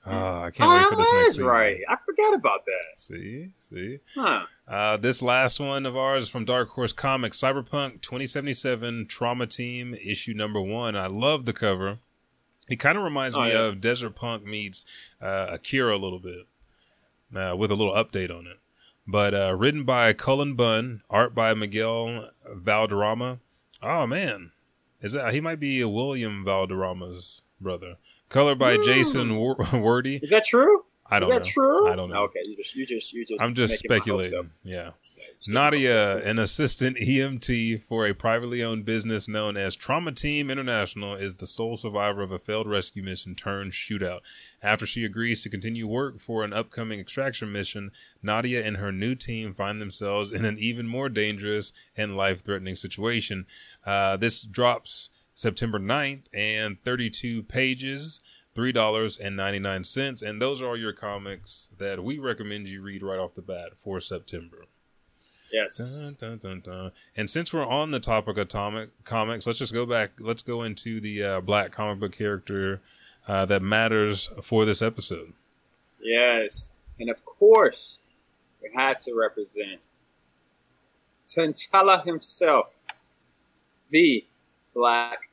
Oh, I can't oh, wait for this next was season. right. I forgot about that. See, see. Huh. Uh, this last one of ours is from Dark Horse Comics, Cyberpunk 2077 Trauma Team, issue number one. I love the cover. It kind of reminds Oh, me yeah. of Desert Punk meets uh, Akira a little bit, uh, with a little update on it. But uh, written by Cullen Bunn, art by Miguel Valderrama. Oh man, is that he might be Wilmer Valderrama's brother? Color by Jason Wor- Wordie. Is that true? I don't Is know. that true? I don't know. Okay, you just, you just, you just. I'm just making my hopes speculating. up. Yeah. just Nadia, an assistant EMT for a privately owned business known as Trauma Team International, is the sole survivor of a failed rescue mission turned shootout. After she agrees to continue work for an upcoming extraction mission, Nadia and her new team find themselves in an even more dangerous and life threatening situation. Uh, this drops September 9th and 32 pages. Three dollars and ninety nine cents, and those are your comics that we recommend you read right off the bat for September. Yes. Dun, dun, dun. And since we're on the topic of comic comics, let's just go back. Let's go into the uh, black comic book character uh, that matters for this episode. Yes, and of course, we had to represent T'Challa himself, the Black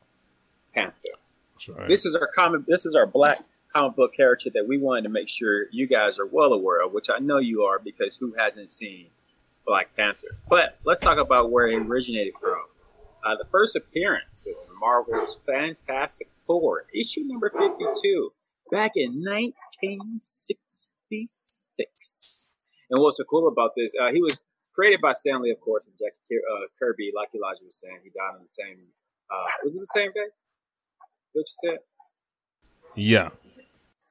right. This is our comic. This is our black comic book character that we wanted to make sure you guys are well aware of, which I know you are because who hasn't seen Black Panther? But let's talk about where he originated from. Uh, the first appearance with Marvel's Fantastic Four, issue number fifty-two. back in 1966. And what's so cool about this? Uh, he was created by Stan Lee, of course, and Jack uh, Kirby. Like Elijah was saying, he died on the same. Uh, was it the same day? What you said? Yeah.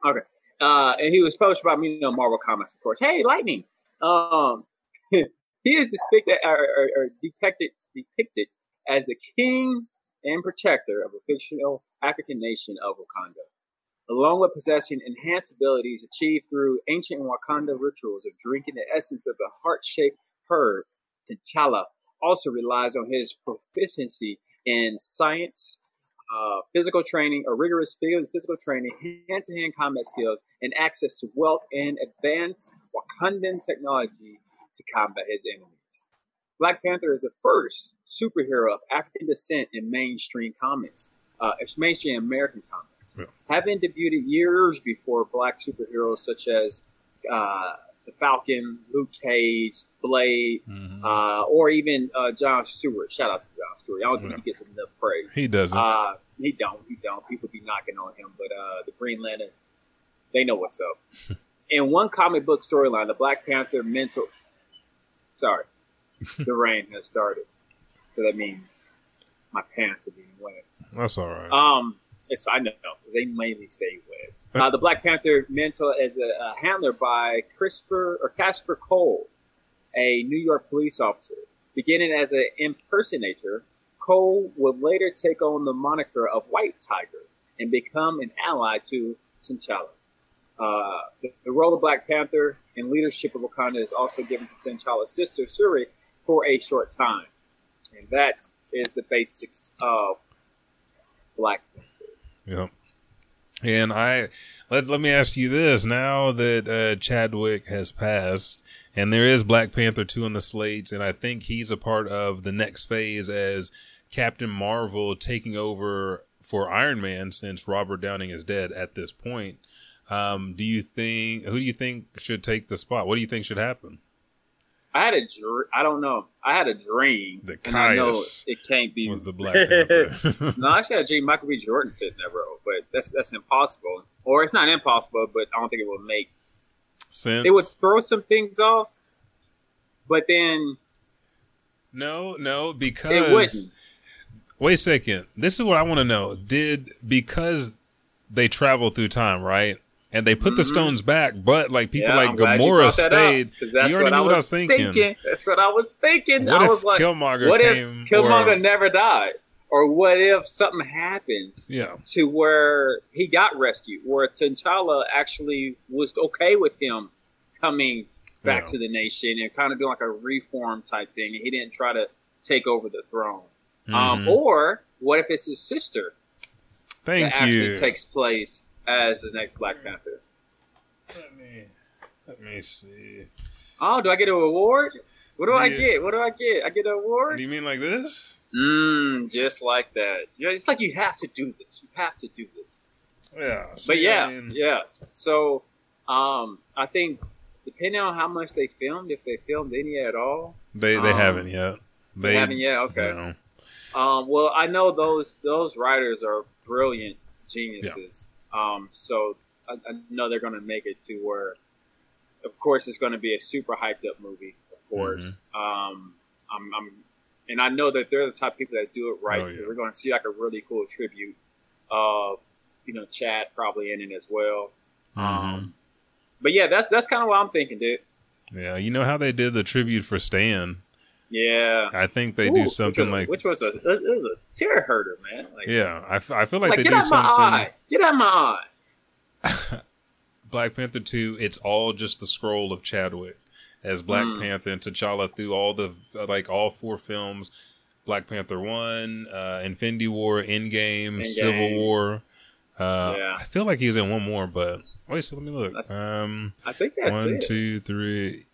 Okay. Uh, and he was published by you know Marvel Comics, of course. Hey, Lightning. Um, he is depicted or, or, or depicted depicted as the king and protector of a fictional African nation of Wakanda, along with possessing enhanced abilities achieved through ancient Wakanda rituals of drinking the essence of the heart-shaped herb. T'Challa also relies on his proficiency in science, uh, physical training, or rigorous physical training, hand-to-hand combat skills, and access to wealth and advanced Wakandan technology to combat his enemies. Black Panther is the first superhero of African descent in mainstream comics, uh, mainstream American comics, yeah. having debuted years before black superheroes such as uh, the Falcon, Luke Cage, Blade, mm-hmm. uh, or even uh, John Stewart. Shout out to John Stewart. I don't think Yeah. he gets enough praise. He doesn't. Uh, he don't. He don't. People be knocking on him, but uh, the Green Lantern, they know what's up. In one comic book storyline, the Black Panther mental. Sorry, the rain has started, so that means my pants are being wet. That's all right. Um, it's, I know they mainly stay with Uh, the Black Panther mentor as a, a handler by CRISPR or Kasper Cole, a New York police officer. Beginning as an impersonator, Cole would later take on the moniker of White Tiger and become an ally to T'Challa. Uh, the, the role of Black Panther and leadership of Wakanda is also given to T'Challa's sister Shuri for a short time, and that is the basics of Black Panther. Yep. And I let let me ask you this: now that uh, Chadwick has passed, and there is Black Panther two on the slates, and I think he's a part of the next phase as Captain Marvel taking over for Iron Man since Robert Downing is dead at this point. Um, do you think who do you think should take the spot? What do you think should happen? I had a dr- I don't know. I had a dream, The and I know it can't be was the Black no, I actually had a dream Michael B. Jordan fit in that role, but that's that's impossible. Or it's not impossible, but I don't think it would make. Since It would throw some things off, but then No, no, because It wouldn't. Wait a second. This is what I want to know. Did because they travel through time, right? And they put the stones back, but like people Mm-hmm. Yeah, like I'm you Gamora brought up, that's you already what knew I what I was was thinking. That's what I was thinking. What I was like, Killmonger what came, if Killmonger or- never died, or what if something happened Yeah. to where he got rescued, where T'Challa actually was okay with him coming back Yeah. to the nation and kind of doing like a reform type thing, and he didn't try to take over the throne. Um, Mhm. or what if it's his sister Thank that actually you. takes place as the next Black Panther? Let me let me see. Oh, do I get an award? What do I get? What do I get? I get an award? Do you mean like this? Mmm, just like that. Yeah, it's like you have to do this. You have to do this. Yeah. But yeah, I mean- yeah. So, um, I think depending on how much they filmed, if they filmed any at all, They they um, haven't yet. They, haven't yet. Okay. No. Um, well, I know those those writers are brilliant geniuses. Um, so I, I know they're going to make it to where, of course, it's going to be a super hyped up movie. Of course, um, I'm, I'm, and I know that they're the type of people that do it right. Oh, so yeah. we're going to see like a really cool tribute of, you know, Chad probably in it as well. Um, but yeah, that's that's kind of what I'm thinking, dude. Yeah, you know how they did the tribute for Stan. Yeah, I think they Ooh, do which something a- like which was a it was a tear herder, man. Like, yeah. I, f- I feel like, like, they get do out something. my eye, get out my eye. Black Panther two, it's all just the scroll of Chadwick as Black Mm. Panther and T'Challa through all the like all four films. Black Panther one, uh, Infinity War, Endgame, Endgame. Civil War. Uh, Yeah. I feel like he's in one more, but wait, so let me look. Um, I think that's one, it. two, three.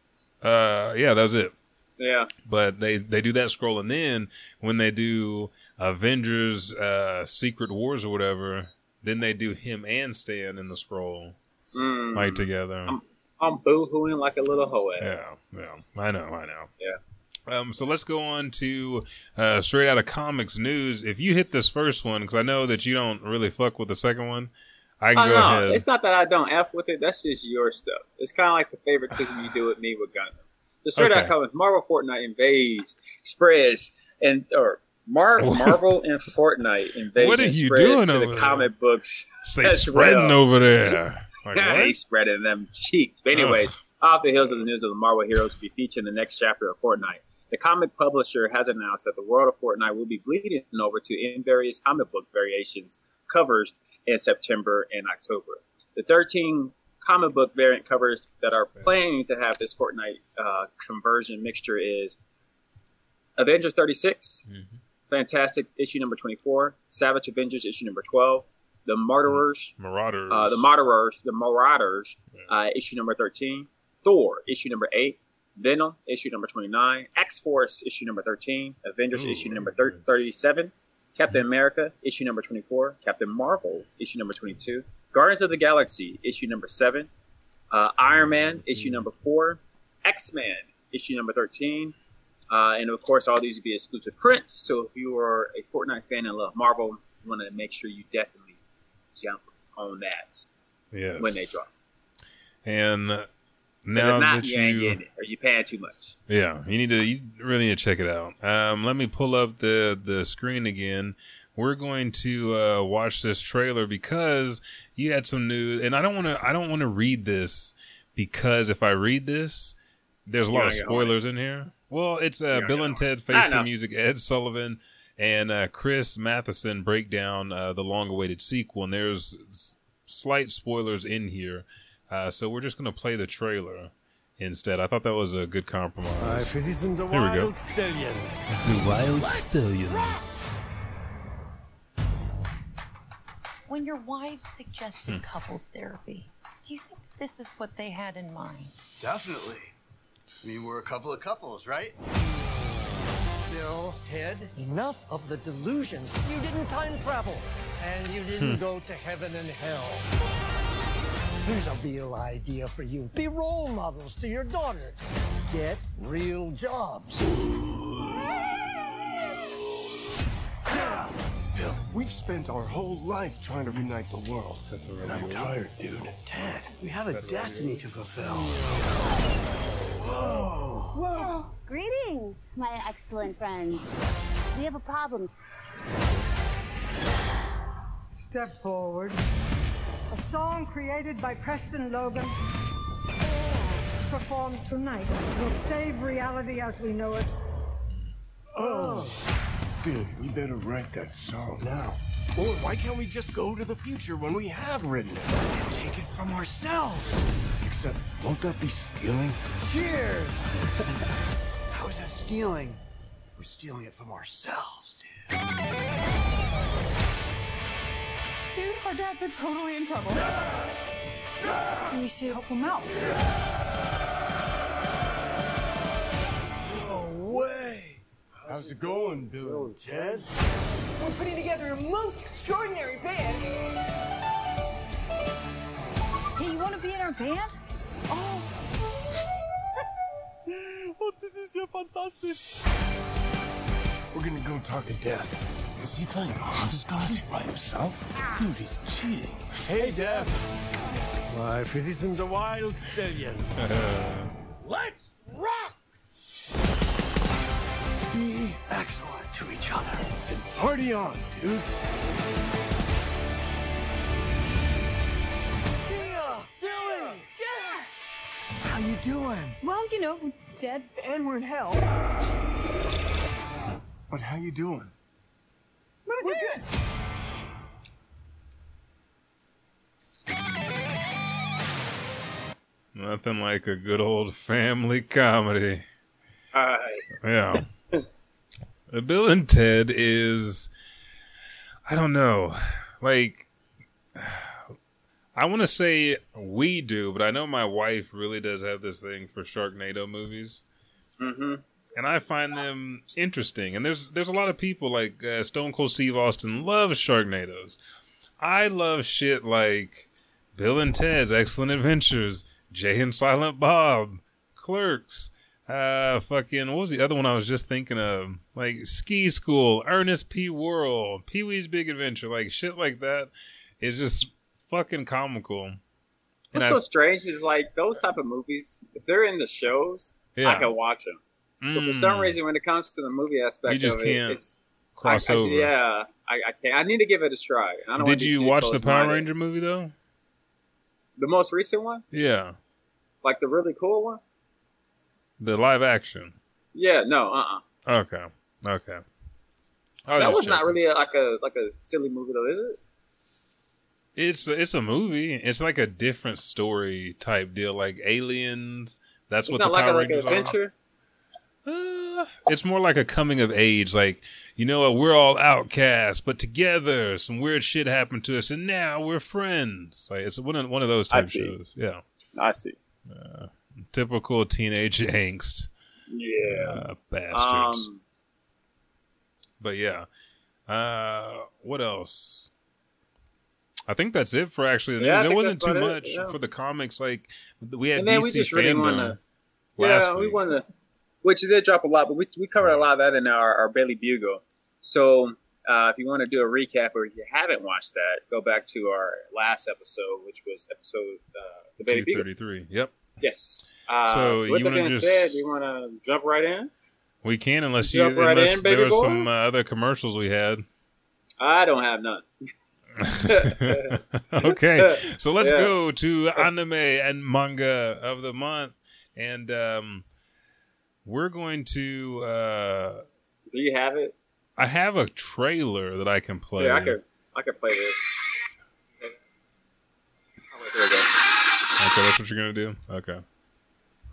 Uh, yeah, that's it. Yeah. But they they do that scroll, and then when they do Avengers, uh, Secret Wars or whatever, then they do him and Stan in the scroll, Mm. like together. I'm boo-hooing like a little hoe. Yeah, yeah, I know, I know. Yeah. Um, so let's go on to uh, straight out of comics news. If you hit this first one, because I know that you don't really fuck with the second one, I Oh, can go no, ahead. it's not that I don't f with it. That's just your stuff. It's kind of like the favoritism you do with me with Gundam. The straight Okay. comments: Marvel Fortnite invades, spreads, and or Mar- Marvel and Fortnite invades. What are you spreads doing to over the there? comic books? As spreading well. over there. Like, he's spreading them cheeks. But anyways, off the heels of the news of the Marvel heroes to be featured in the next chapter of Fortnite, the comic publisher has announced that the world of Fortnite will be bleeding over to in various comic book variations covers in September and October. The 13 comic book variant covers that are planning to have this Fortnite uh, conversion mixture is Avengers 36, Fantastic issue number 24, Savage Avengers issue number 12, The Martyrs, Marauders. uh, the Marauders, the Marauders, uh, issue number thirteen. Thor, issue number eight. Venom, issue number twenty-nine. X Force, issue number thirteen. Avengers, Ooh, issue number thir- thirty-seven. Captain America, issue number twenty-four. Captain Marvel, issue number twenty-two. Guardians of the Galaxy, issue number seven. Uh, Iron Man, issue number four. X Men, issue number thirteen. Uh, and of course, all these will be exclusive prints. So if you are a Fortnite fan and love Marvel, you want to make sure you definitely jump on that Yes. when they drop. And now not, that you you, or you paying too much. yeah, you need to, you really need to check it out. Um, let me pull up the the screen again. We're going to uh, watch this trailer because you had some news, and I don't want to, I don't want to read this because if I read this, there's a lot of not gonna like spoilers in here. Well, it's uh, Bill and Ted Face the. Music, Ed Solomon and uh, Chris Matheson break down uh, the long-awaited sequel, and there's slight spoilers in here. Uh, so we're just going to play the trailer instead. I thought that was a good compromise. If it isn't the Here we go. Wyld Stallyns. The Wyld Stallyns. When your wives suggested Hmm. couples therapy, do you think this is what they had in mind? Definitely. I mean, we're a couple of couples, right? Bill, Ted, enough of the delusions. You didn't time travel, and you didn't Hmm. go to heaven and hell. Here's a real idea for you. Be role models to your daughters. Get real jobs. Bill, we've spent our whole life trying to unite the world. That's and I'm tired, dude. Ted, we have a destiny to fulfill. Whoa. Whoa. Greetings, my excellent friend. We have a problem. Step forward. A song created by Preston Logan, performed tonight, will save reality as we know it. Oh. Dude, we better write that song now. Or why can't we just go to the future when we have written it? And take it from ourselves. Except, won't that be stealing? Cheers! How is that stealing? We're stealing it from ourselves, dude. Dude, our dads are totally in trouble. We should help them out. No way! How's it going, Bill and Ted? We're putting together a most extraordinary band. Hey, you want to be in our band? Oh. oh, this is ja fantastisch. We're gonna go talk to Death. Is he playing hopscotch by himself? Dude, he's cheating. Hey, Death. Why, if it isn't the Wild stallion. Let's rock! Be excellent to each other. And party on, dudes. Billy! How you doing? Well, you know, we're dead and we're in hell. But how you doing? We're good. Nothing like a good old family comedy. Hi. Yeah. Uh, Bill and Ted is, I don't know, like, I want to say we do, but I know my wife really does have this thing for Sharknado movies. Mm-hmm. And I find them interesting. And there's there's a lot of people like uh, Stone Cold Steve Austin loves Sharknadoes. I love shit like Bill and Ted's Excellent Adventures, Jay and Silent Bob, Clerks, uh, fucking, what was the other one I was just thinking of? Like Ski School, Ernest P. Worrell, Pee Wee's Big Adventure, like shit like that is just fucking comical. And What's I- so strange is like those type of movies. If they're in the shows, Yeah. I can watch them. But for some Mm. reason, when it comes to the movie aspect, You just it, can't it's, cross I, I, over. Yeah, I, I can't. I need to give it a try. I don't Did you watch the Power close-minded. Ranger movie though? The most recent one, Yeah, like the really cool one. the live action. Yeah, no, uh, uh Okay, okay. I that was not really a, like a like a silly movie though, is it? It's it's a movie. It's like a different story type deal, like aliens. That's It's what not the like Power a, like Rangers are. adventure. Uh, it's more like a coming of age. Like you know, what, we're all outcasts, but together, some weird shit happened to us, and now we're friends. Like it's one of one of those type shows. Yeah, I see. Uh, typical teenage angst. Yeah, uh, bastards. Um, But yeah, uh, what else? I think that's it for actually the news. Yeah, I there wasn't too it, much yeah. for the comics. Like we had and DC we really fandom want to. last Yeah, we week. want to. Which did drop a lot, but we we covered a lot of that in our, our Bailey Bugle. So uh, if you want to do a recap, or if you haven't watched that, go back to our last episode, which was episode uh, the Bailey Bugle. 233. Yep. Yes. Uh, So so, you with that wanna being just- said, you want to jump right in? We can unless you right unless in, there were some uh, other commercials we had. I don't have none. okay, so let's Yeah. go to anime and manga of the month, and um, we're going to. Uh, Do you have it? I have a trailer that I can play. Yeah, I could. I could play this. Wait, there we go. Okay, that's what you're gonna do. Okay.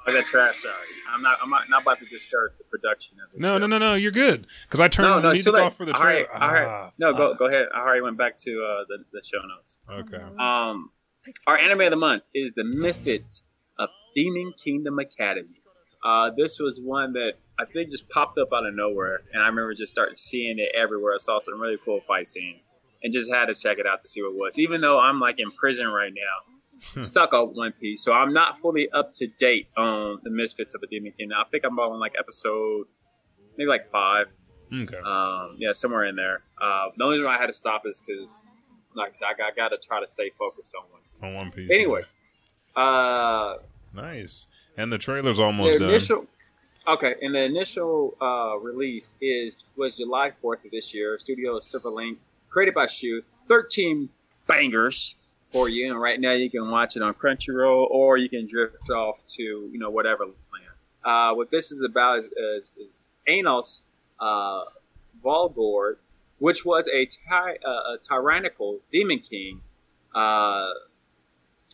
Oh, that trash. Sorry, I'm not. I'm not, not about to discourage the production of this. No, no, no, no. You're good because I turned no, the no, it's music off for the All right, trailer. all right. Ah, no, go go ahead. I already went back to uh, the the show notes. Okay. Um, our anime of the month is the Misfits of Demon Kingdom Academy. Uh, this was one that I think just popped up out of nowhere, and I remember just starting seeing it everywhere. I saw some really cool fight scenes, and just had to check it out to see what it was. Even though I'm like in prison right now, stuck on One Piece, so I'm not fully up to date on the Misfits of the Demon Kingdom. I think I'm on like episode maybe like five. Okay. Um, yeah, somewhere in there. Uh, the only reason I had to stop is because, like I said, I got, got to try to stay focused on one. On One Piece. Anyways, uh, Nice. And the trailer's almost the done. okay, and the initial uh, release is was July fourth of this year. Studio Silverlink, created by Shu. Thirteen bangers for you, and right now you can watch it on Crunchyroll, or you can drift off to you know whatever land. Uh, what this is about is, is, is Anos uh, Volgord, which was a, ty- uh, a tyrannical demon king.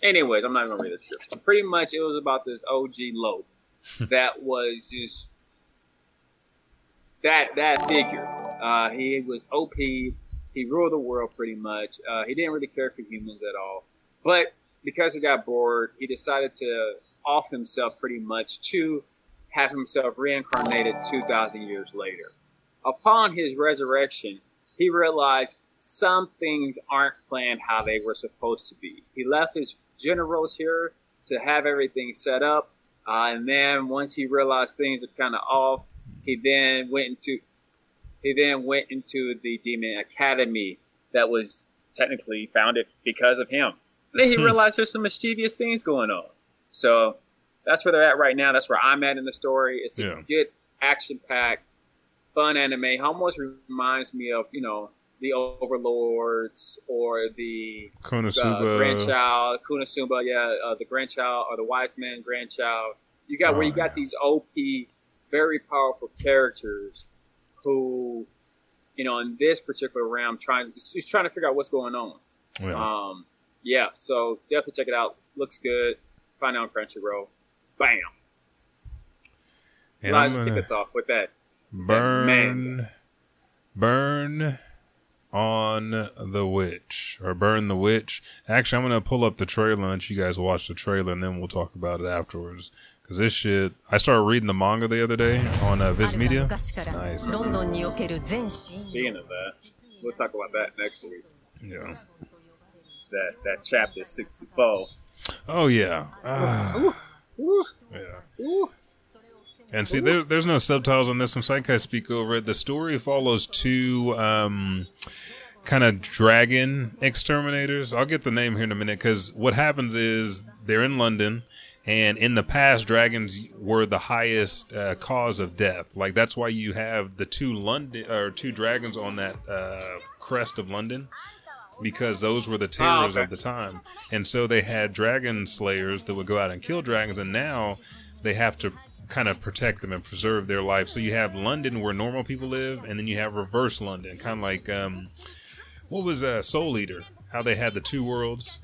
Anyways, I'm not going to read the description. Pretty much, it was about this OG lope that was just that that figure. Uh, he was OP. He ruled the world pretty much. Uh, he didn't really care for humans at all. But because he got bored, he decided to off himself pretty much to have himself reincarnated 2,000 years later. Upon his resurrection, he realized some things aren't planned how they were supposed to be. He left his generals here to have everything set up. Uh, and then once he realized things are kind of off, he then went into he then went into the demon academy that was technically founded because of him. And then he realized there's some mischievous things going on. So that's where they're at right now. That's where I'm at in the story. It's a Yeah. good action packed, fun anime. Almost reminds me of you know the Overlords or the Konosuba. uh, grandchild, Konosuba, yeah, uh, the grandchild or the wise man grandchild. You got where Oh, you got these OP, very powerful characters who, you know, in this particular realm, trying he's trying to figure out what's going on. Yeah. Um, yeah, so definitely check it out. Looks good. Find out on Crunchyroll. Bam. And I'm kick gonna us off with that. burn, burn on the Witch or Burn the Witch. Actually, I'm going to pull up the trailer and let you guys watch the trailer and then we'll talk about it afterwards. Because this shit, I started reading the manga the other day on uh, Viz Media. It's nice. Speaking of that, we'll talk about that next week. Yeah. That, that chapter 64. Oh, yeah. Uh, Ooh. Ooh. Yeah. Ooh. And see, there, there's no subtitles on this one, so I can speak over it. The story follows two um, kind of dragon exterminators. I'll get the name here in a minute because what happens is they're in London, and in the past, dragons were the highest uh, cause of death. Like that's why you have the two London or two dragons on that uh, crest of London. Because those were the terrors okay. of the time, and so they had dragon slayers that would go out and kill dragons, and now they have to kind of protect them and preserve their life. So you have London where normal people live, and then you have reverse London, kind of like um, what was uh, Soul Eater? How they had the two worlds,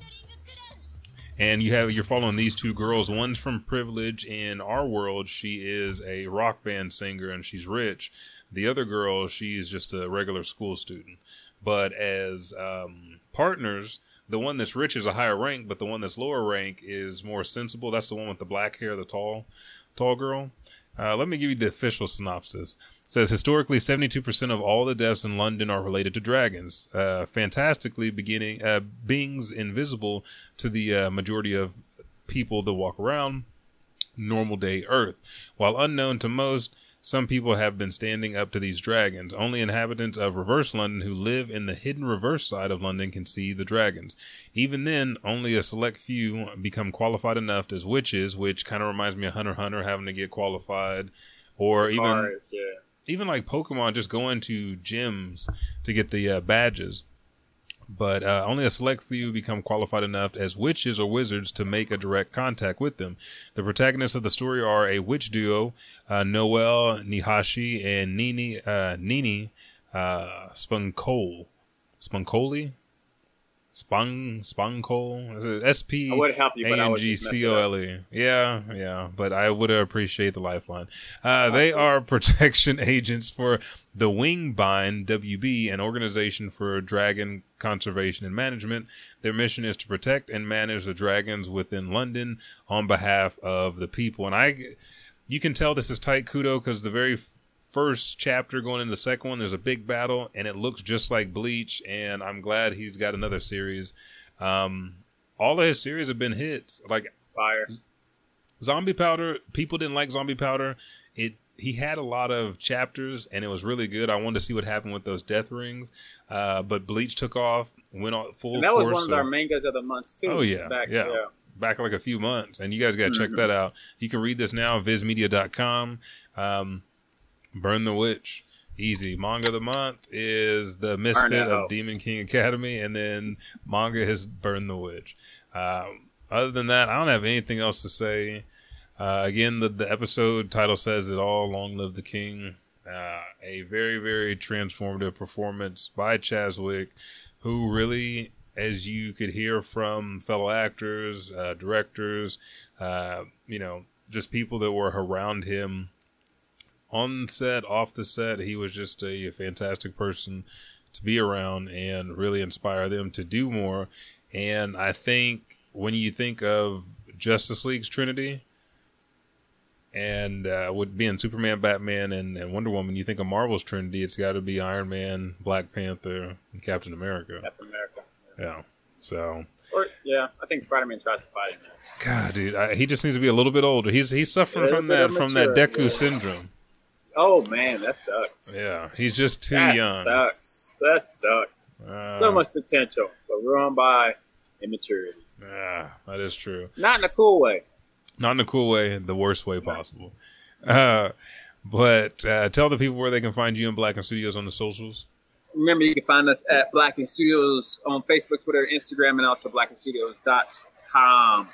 and you have you're following these two girls. One's from privilege in our world. She is a rock band singer and she's rich. The other girl, she's just a regular school student. But as um, partners, the one that's rich is a higher rank, but the one that's lower rank is more sensible. That's the one with the black hair, the tall, tall girl. Uh, let me give you the official synopsis. It says historically, 72% of all the deaths in London are related to dragons. Uh, fantastically, beginning uh, beings invisible to the uh, majority of people that walk around normal day Earth. While unknown to most, some people have been standing up to these dragons. Only inhabitants of reverse London who live in the hidden reverse side of London can see the dragons. Even then, only a select few become qualified enough as witches, which kind of reminds me of Hunter Hunter having to get qualified, or even yeah. even like Pokemon just going to gyms to get the uh, badges. But uh, only a select few become qualified enough as witches or wizards to make a direct contact with them. The protagonists of the story are a witch duo, uh, Noel Niihashi and Nini uh, Nini uh, Spunkole. Spunkole? Spung Spunkole? S P I would help you, A N G C O. L E. Yeah, yeah. But I would appreciate the lifeline. Uh, they are protection agents for the Wingbind WB, an organization for dragon conservation and management. Their mission is to protect and manage the dragons within London on behalf of the people. And I, you can tell this is Tite Kubo because the very first chapter going into the second one, there's a big battle, and it looks just like Bleach. And I'm glad he's got another series. Um, all of his series have been hits. Like Fire. Zombie Powder, people didn't like Zombie Powder. It he had a lot of chapters and it was really good. I wanted to see what happened with those death rings, uh, but Bleach took off, went on full And that was one of our mangas of the month too. Oh yeah, Back, yeah. Back like a few months, and you guys got to check Mhm. that out. You can read this now, vizmedia.com. Um, Burn the Witch, easy. Manga of the month is the Misfit of Demon King Academy, and then manga is Burn the Witch. Um, other than that, I don't have anything else to say. Uh, again, the, the episode title says it all. Long live the king. Uh, a very, very transformative performance by Chadwick, who really, as you could hear from fellow actors, uh, directors, uh, you know, just people that were around him on set, off the set, he was just a fantastic person to be around and really inspire them to do more. And I think when you think of Justice League's Trinity and uh, with being Superman, Batman, and, and Wonder Woman, you think of Marvel's Trinity, it's got to be Iron Man, Black Panther, and Captain America. Captain America. Yeah. So, Or yeah, I think Spider Man tries to fight him. God, dude, I, he just needs to be a little bit older. He's he's suffering A from that from that Deku yeah. syndrome. Oh man, that sucks. Yeah, he's just too young. that young. sucks. That sucks. Uh, so much potential, but ruined by immaturity. Yeah, that is true. Not in a cool way. Not in a cool way, the worst way possible. Uh, but uh, tell the people where they can find you and Blacken Studios on the socials. Remember, you can find us at Blacken Studios on Facebook, Twitter, Instagram, and also blackenstudios.com.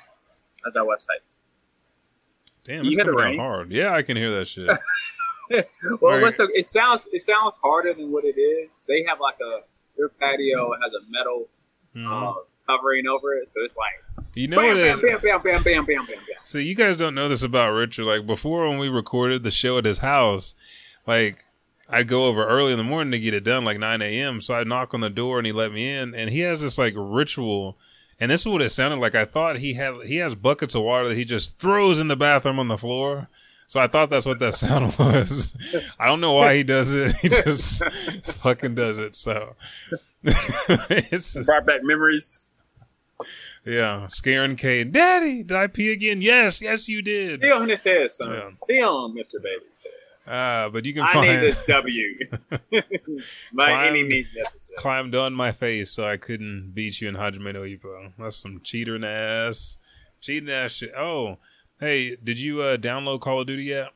That's our website. Damn, You it's coming hard. Yeah, I can hear that shit. well, what's so, it sounds it sounds harder than what it is. They have like a their patio has a metal uh, covering over it, so it's like Mm-hmm. You know bam, that. bam, bam, bam, bam, bam, bam, bam, bam. So you guys don't know this about Richard. Like before, when we recorded the show at his house, like I'd go over early in the morning to get it done, like nine a.m. So I'd knock on the door and he let me in, and he has this like ritual. And this is what it sounded like. I thought he had he has buckets of water that he just throws in the bathroom on the floor. So I thought that's what that sound was. I don't know why he does it. He just fucking does it. So it's brought back memories. Yeah, scaring Kate. Daddy, did I pee again? Yes, yes, you did. Be on his head, son. Yeah. Be on Mr. Baby's head. Uh, but you can I find need this W by Climb- any means necessary. climbed on my face so I couldn't beat you in Hajime no Ippo. That's some cheating ass, cheating ass shit. Oh, hey, did you uh, download Call of Duty yet?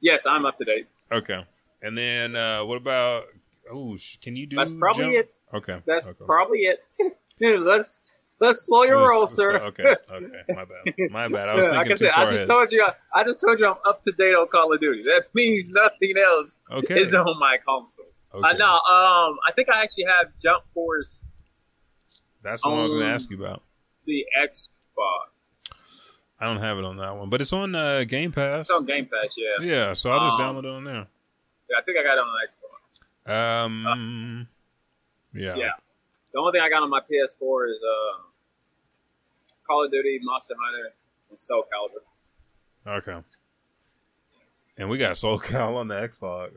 Yes, I'm up to date. Okay, and then uh, what about? Oh, can you do? That's probably jump? it. Okay, That's okay. probably it. let's let's slow your Let's- roll, let's- sir. okay, okay, my bad, my bad. I was like thinking I said, too far I just ahead. told you, I just told you I'm up to date on Call of Duty. That means nothing else Okay. is on my console. Okay. Uh, no, um, I think I actually have Jump Force That's what I was going to ask you about. the Xbox. I don't have it on that one, but it's on uh, Game Pass. It's on Game Pass, yeah. Yeah, so I'll just Um, download it on there. Yeah, I think I got it on the Xbox. Um, yeah. Yeah. The only thing I got on my PS4 is uh, Call of Duty, Monster Hunter, and Soul Calibur. Okay. And we got Soul Cal on the Xbox.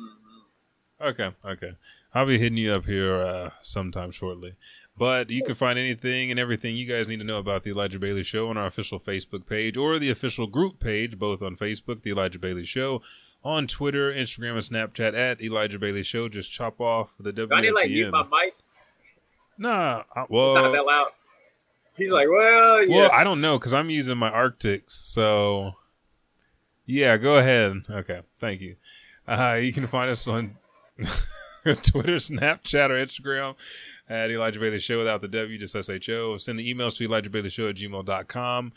Mm-hmm. Okay, okay. I'll be hitting you up here uh, sometime shortly. But you can find anything and everything you guys need to know about the Elijah Bailey Show on our official Facebook page or the official group page, both on Facebook, the Elijah Bailey Show, on Twitter, Instagram, and Snapchat at Elijah Bailey Show. Just chop off the W I need like mute my mic? Nah, I, It's not well, that loud. He's like, well, yes. well, I don't know because I'm using my Arctics. So, yeah, go ahead. Okay, thank you. Uh, you can find us on Twitter, Snapchat, or Instagram at Elijah Bailey Show without the W, just SHO. Send the emails to Elijah Bailey Show at gmail.com.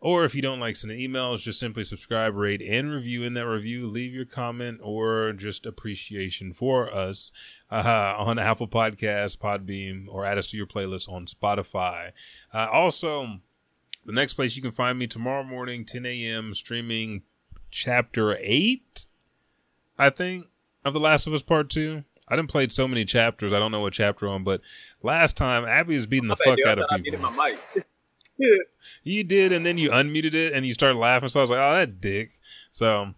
Or if you don't like sending emails, just simply subscribe, rate, and review. In that review, leave your comment or just appreciation for us uh, on Apple Podcasts, Podbean, or add us to your playlist on Spotify. Uh, also, the next place you can find me tomorrow morning, 10 a.m., streaming chapter 8, I think, of The Last of Us Part 2. I didn't played so many chapters. I don't know what chapter on, but last time Abby was beating the fuck out of people. muted my mic. You did, and then you unmuted it, and you started laughing. So I was like, "Oh, that dick." So,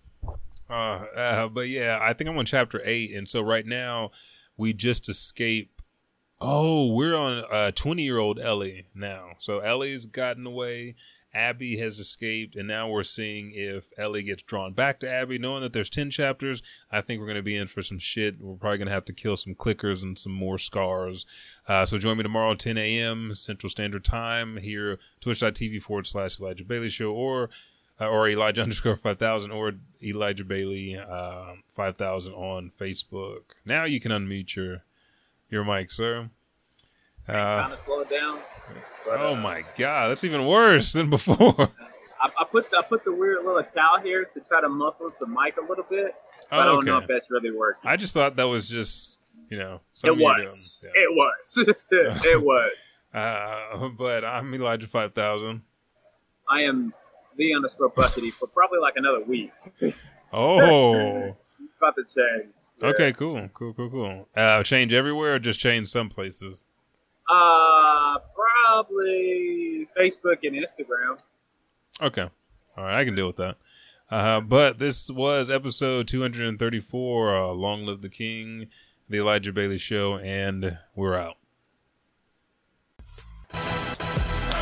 uh, uh, but yeah, I think I'm on chapter eight, and so right now we just escape. Oh, we're on uh, 20 year old Ellie now. So Ellie's gotten away. Abby has escaped, and now we're seeing if Ellie gets drawn back to Abby. Knowing that there's 10 chapters, I think we're going to be in for some shit. We're probably going to have to kill some clickers and some more scars. Uh, so join me tomorrow, 10 a.m. Central Standard Time here, twitch.tv forward slash Elijah Bailey Show, or uh, or Elijah underscore 5000 or Elijah Bailey uh, 5000 on Facebook. Now you can unmute your your mic, sir. Uh, kind of slow it down. But, oh uh, my god, that's even worse than before. I, I put I put the weird little cow here to try to muffle the mic a little bit. But I Oh, don't know if that's really working. I just thought that was just you know It something you're was. It was. it was. Uh, but I'm Elijah 5000. I am the underscore Buckity for probably like another week. Oh. About to change. Okay, cool, cool, cool, cool. Uh, change everywhere or just change some places? Uh, probably Facebook and Instagram. Okay. All right, I can deal with that. Uh, but this was episode 234, uh, Long Live the King, The Elijah Bailey Show, and we're out.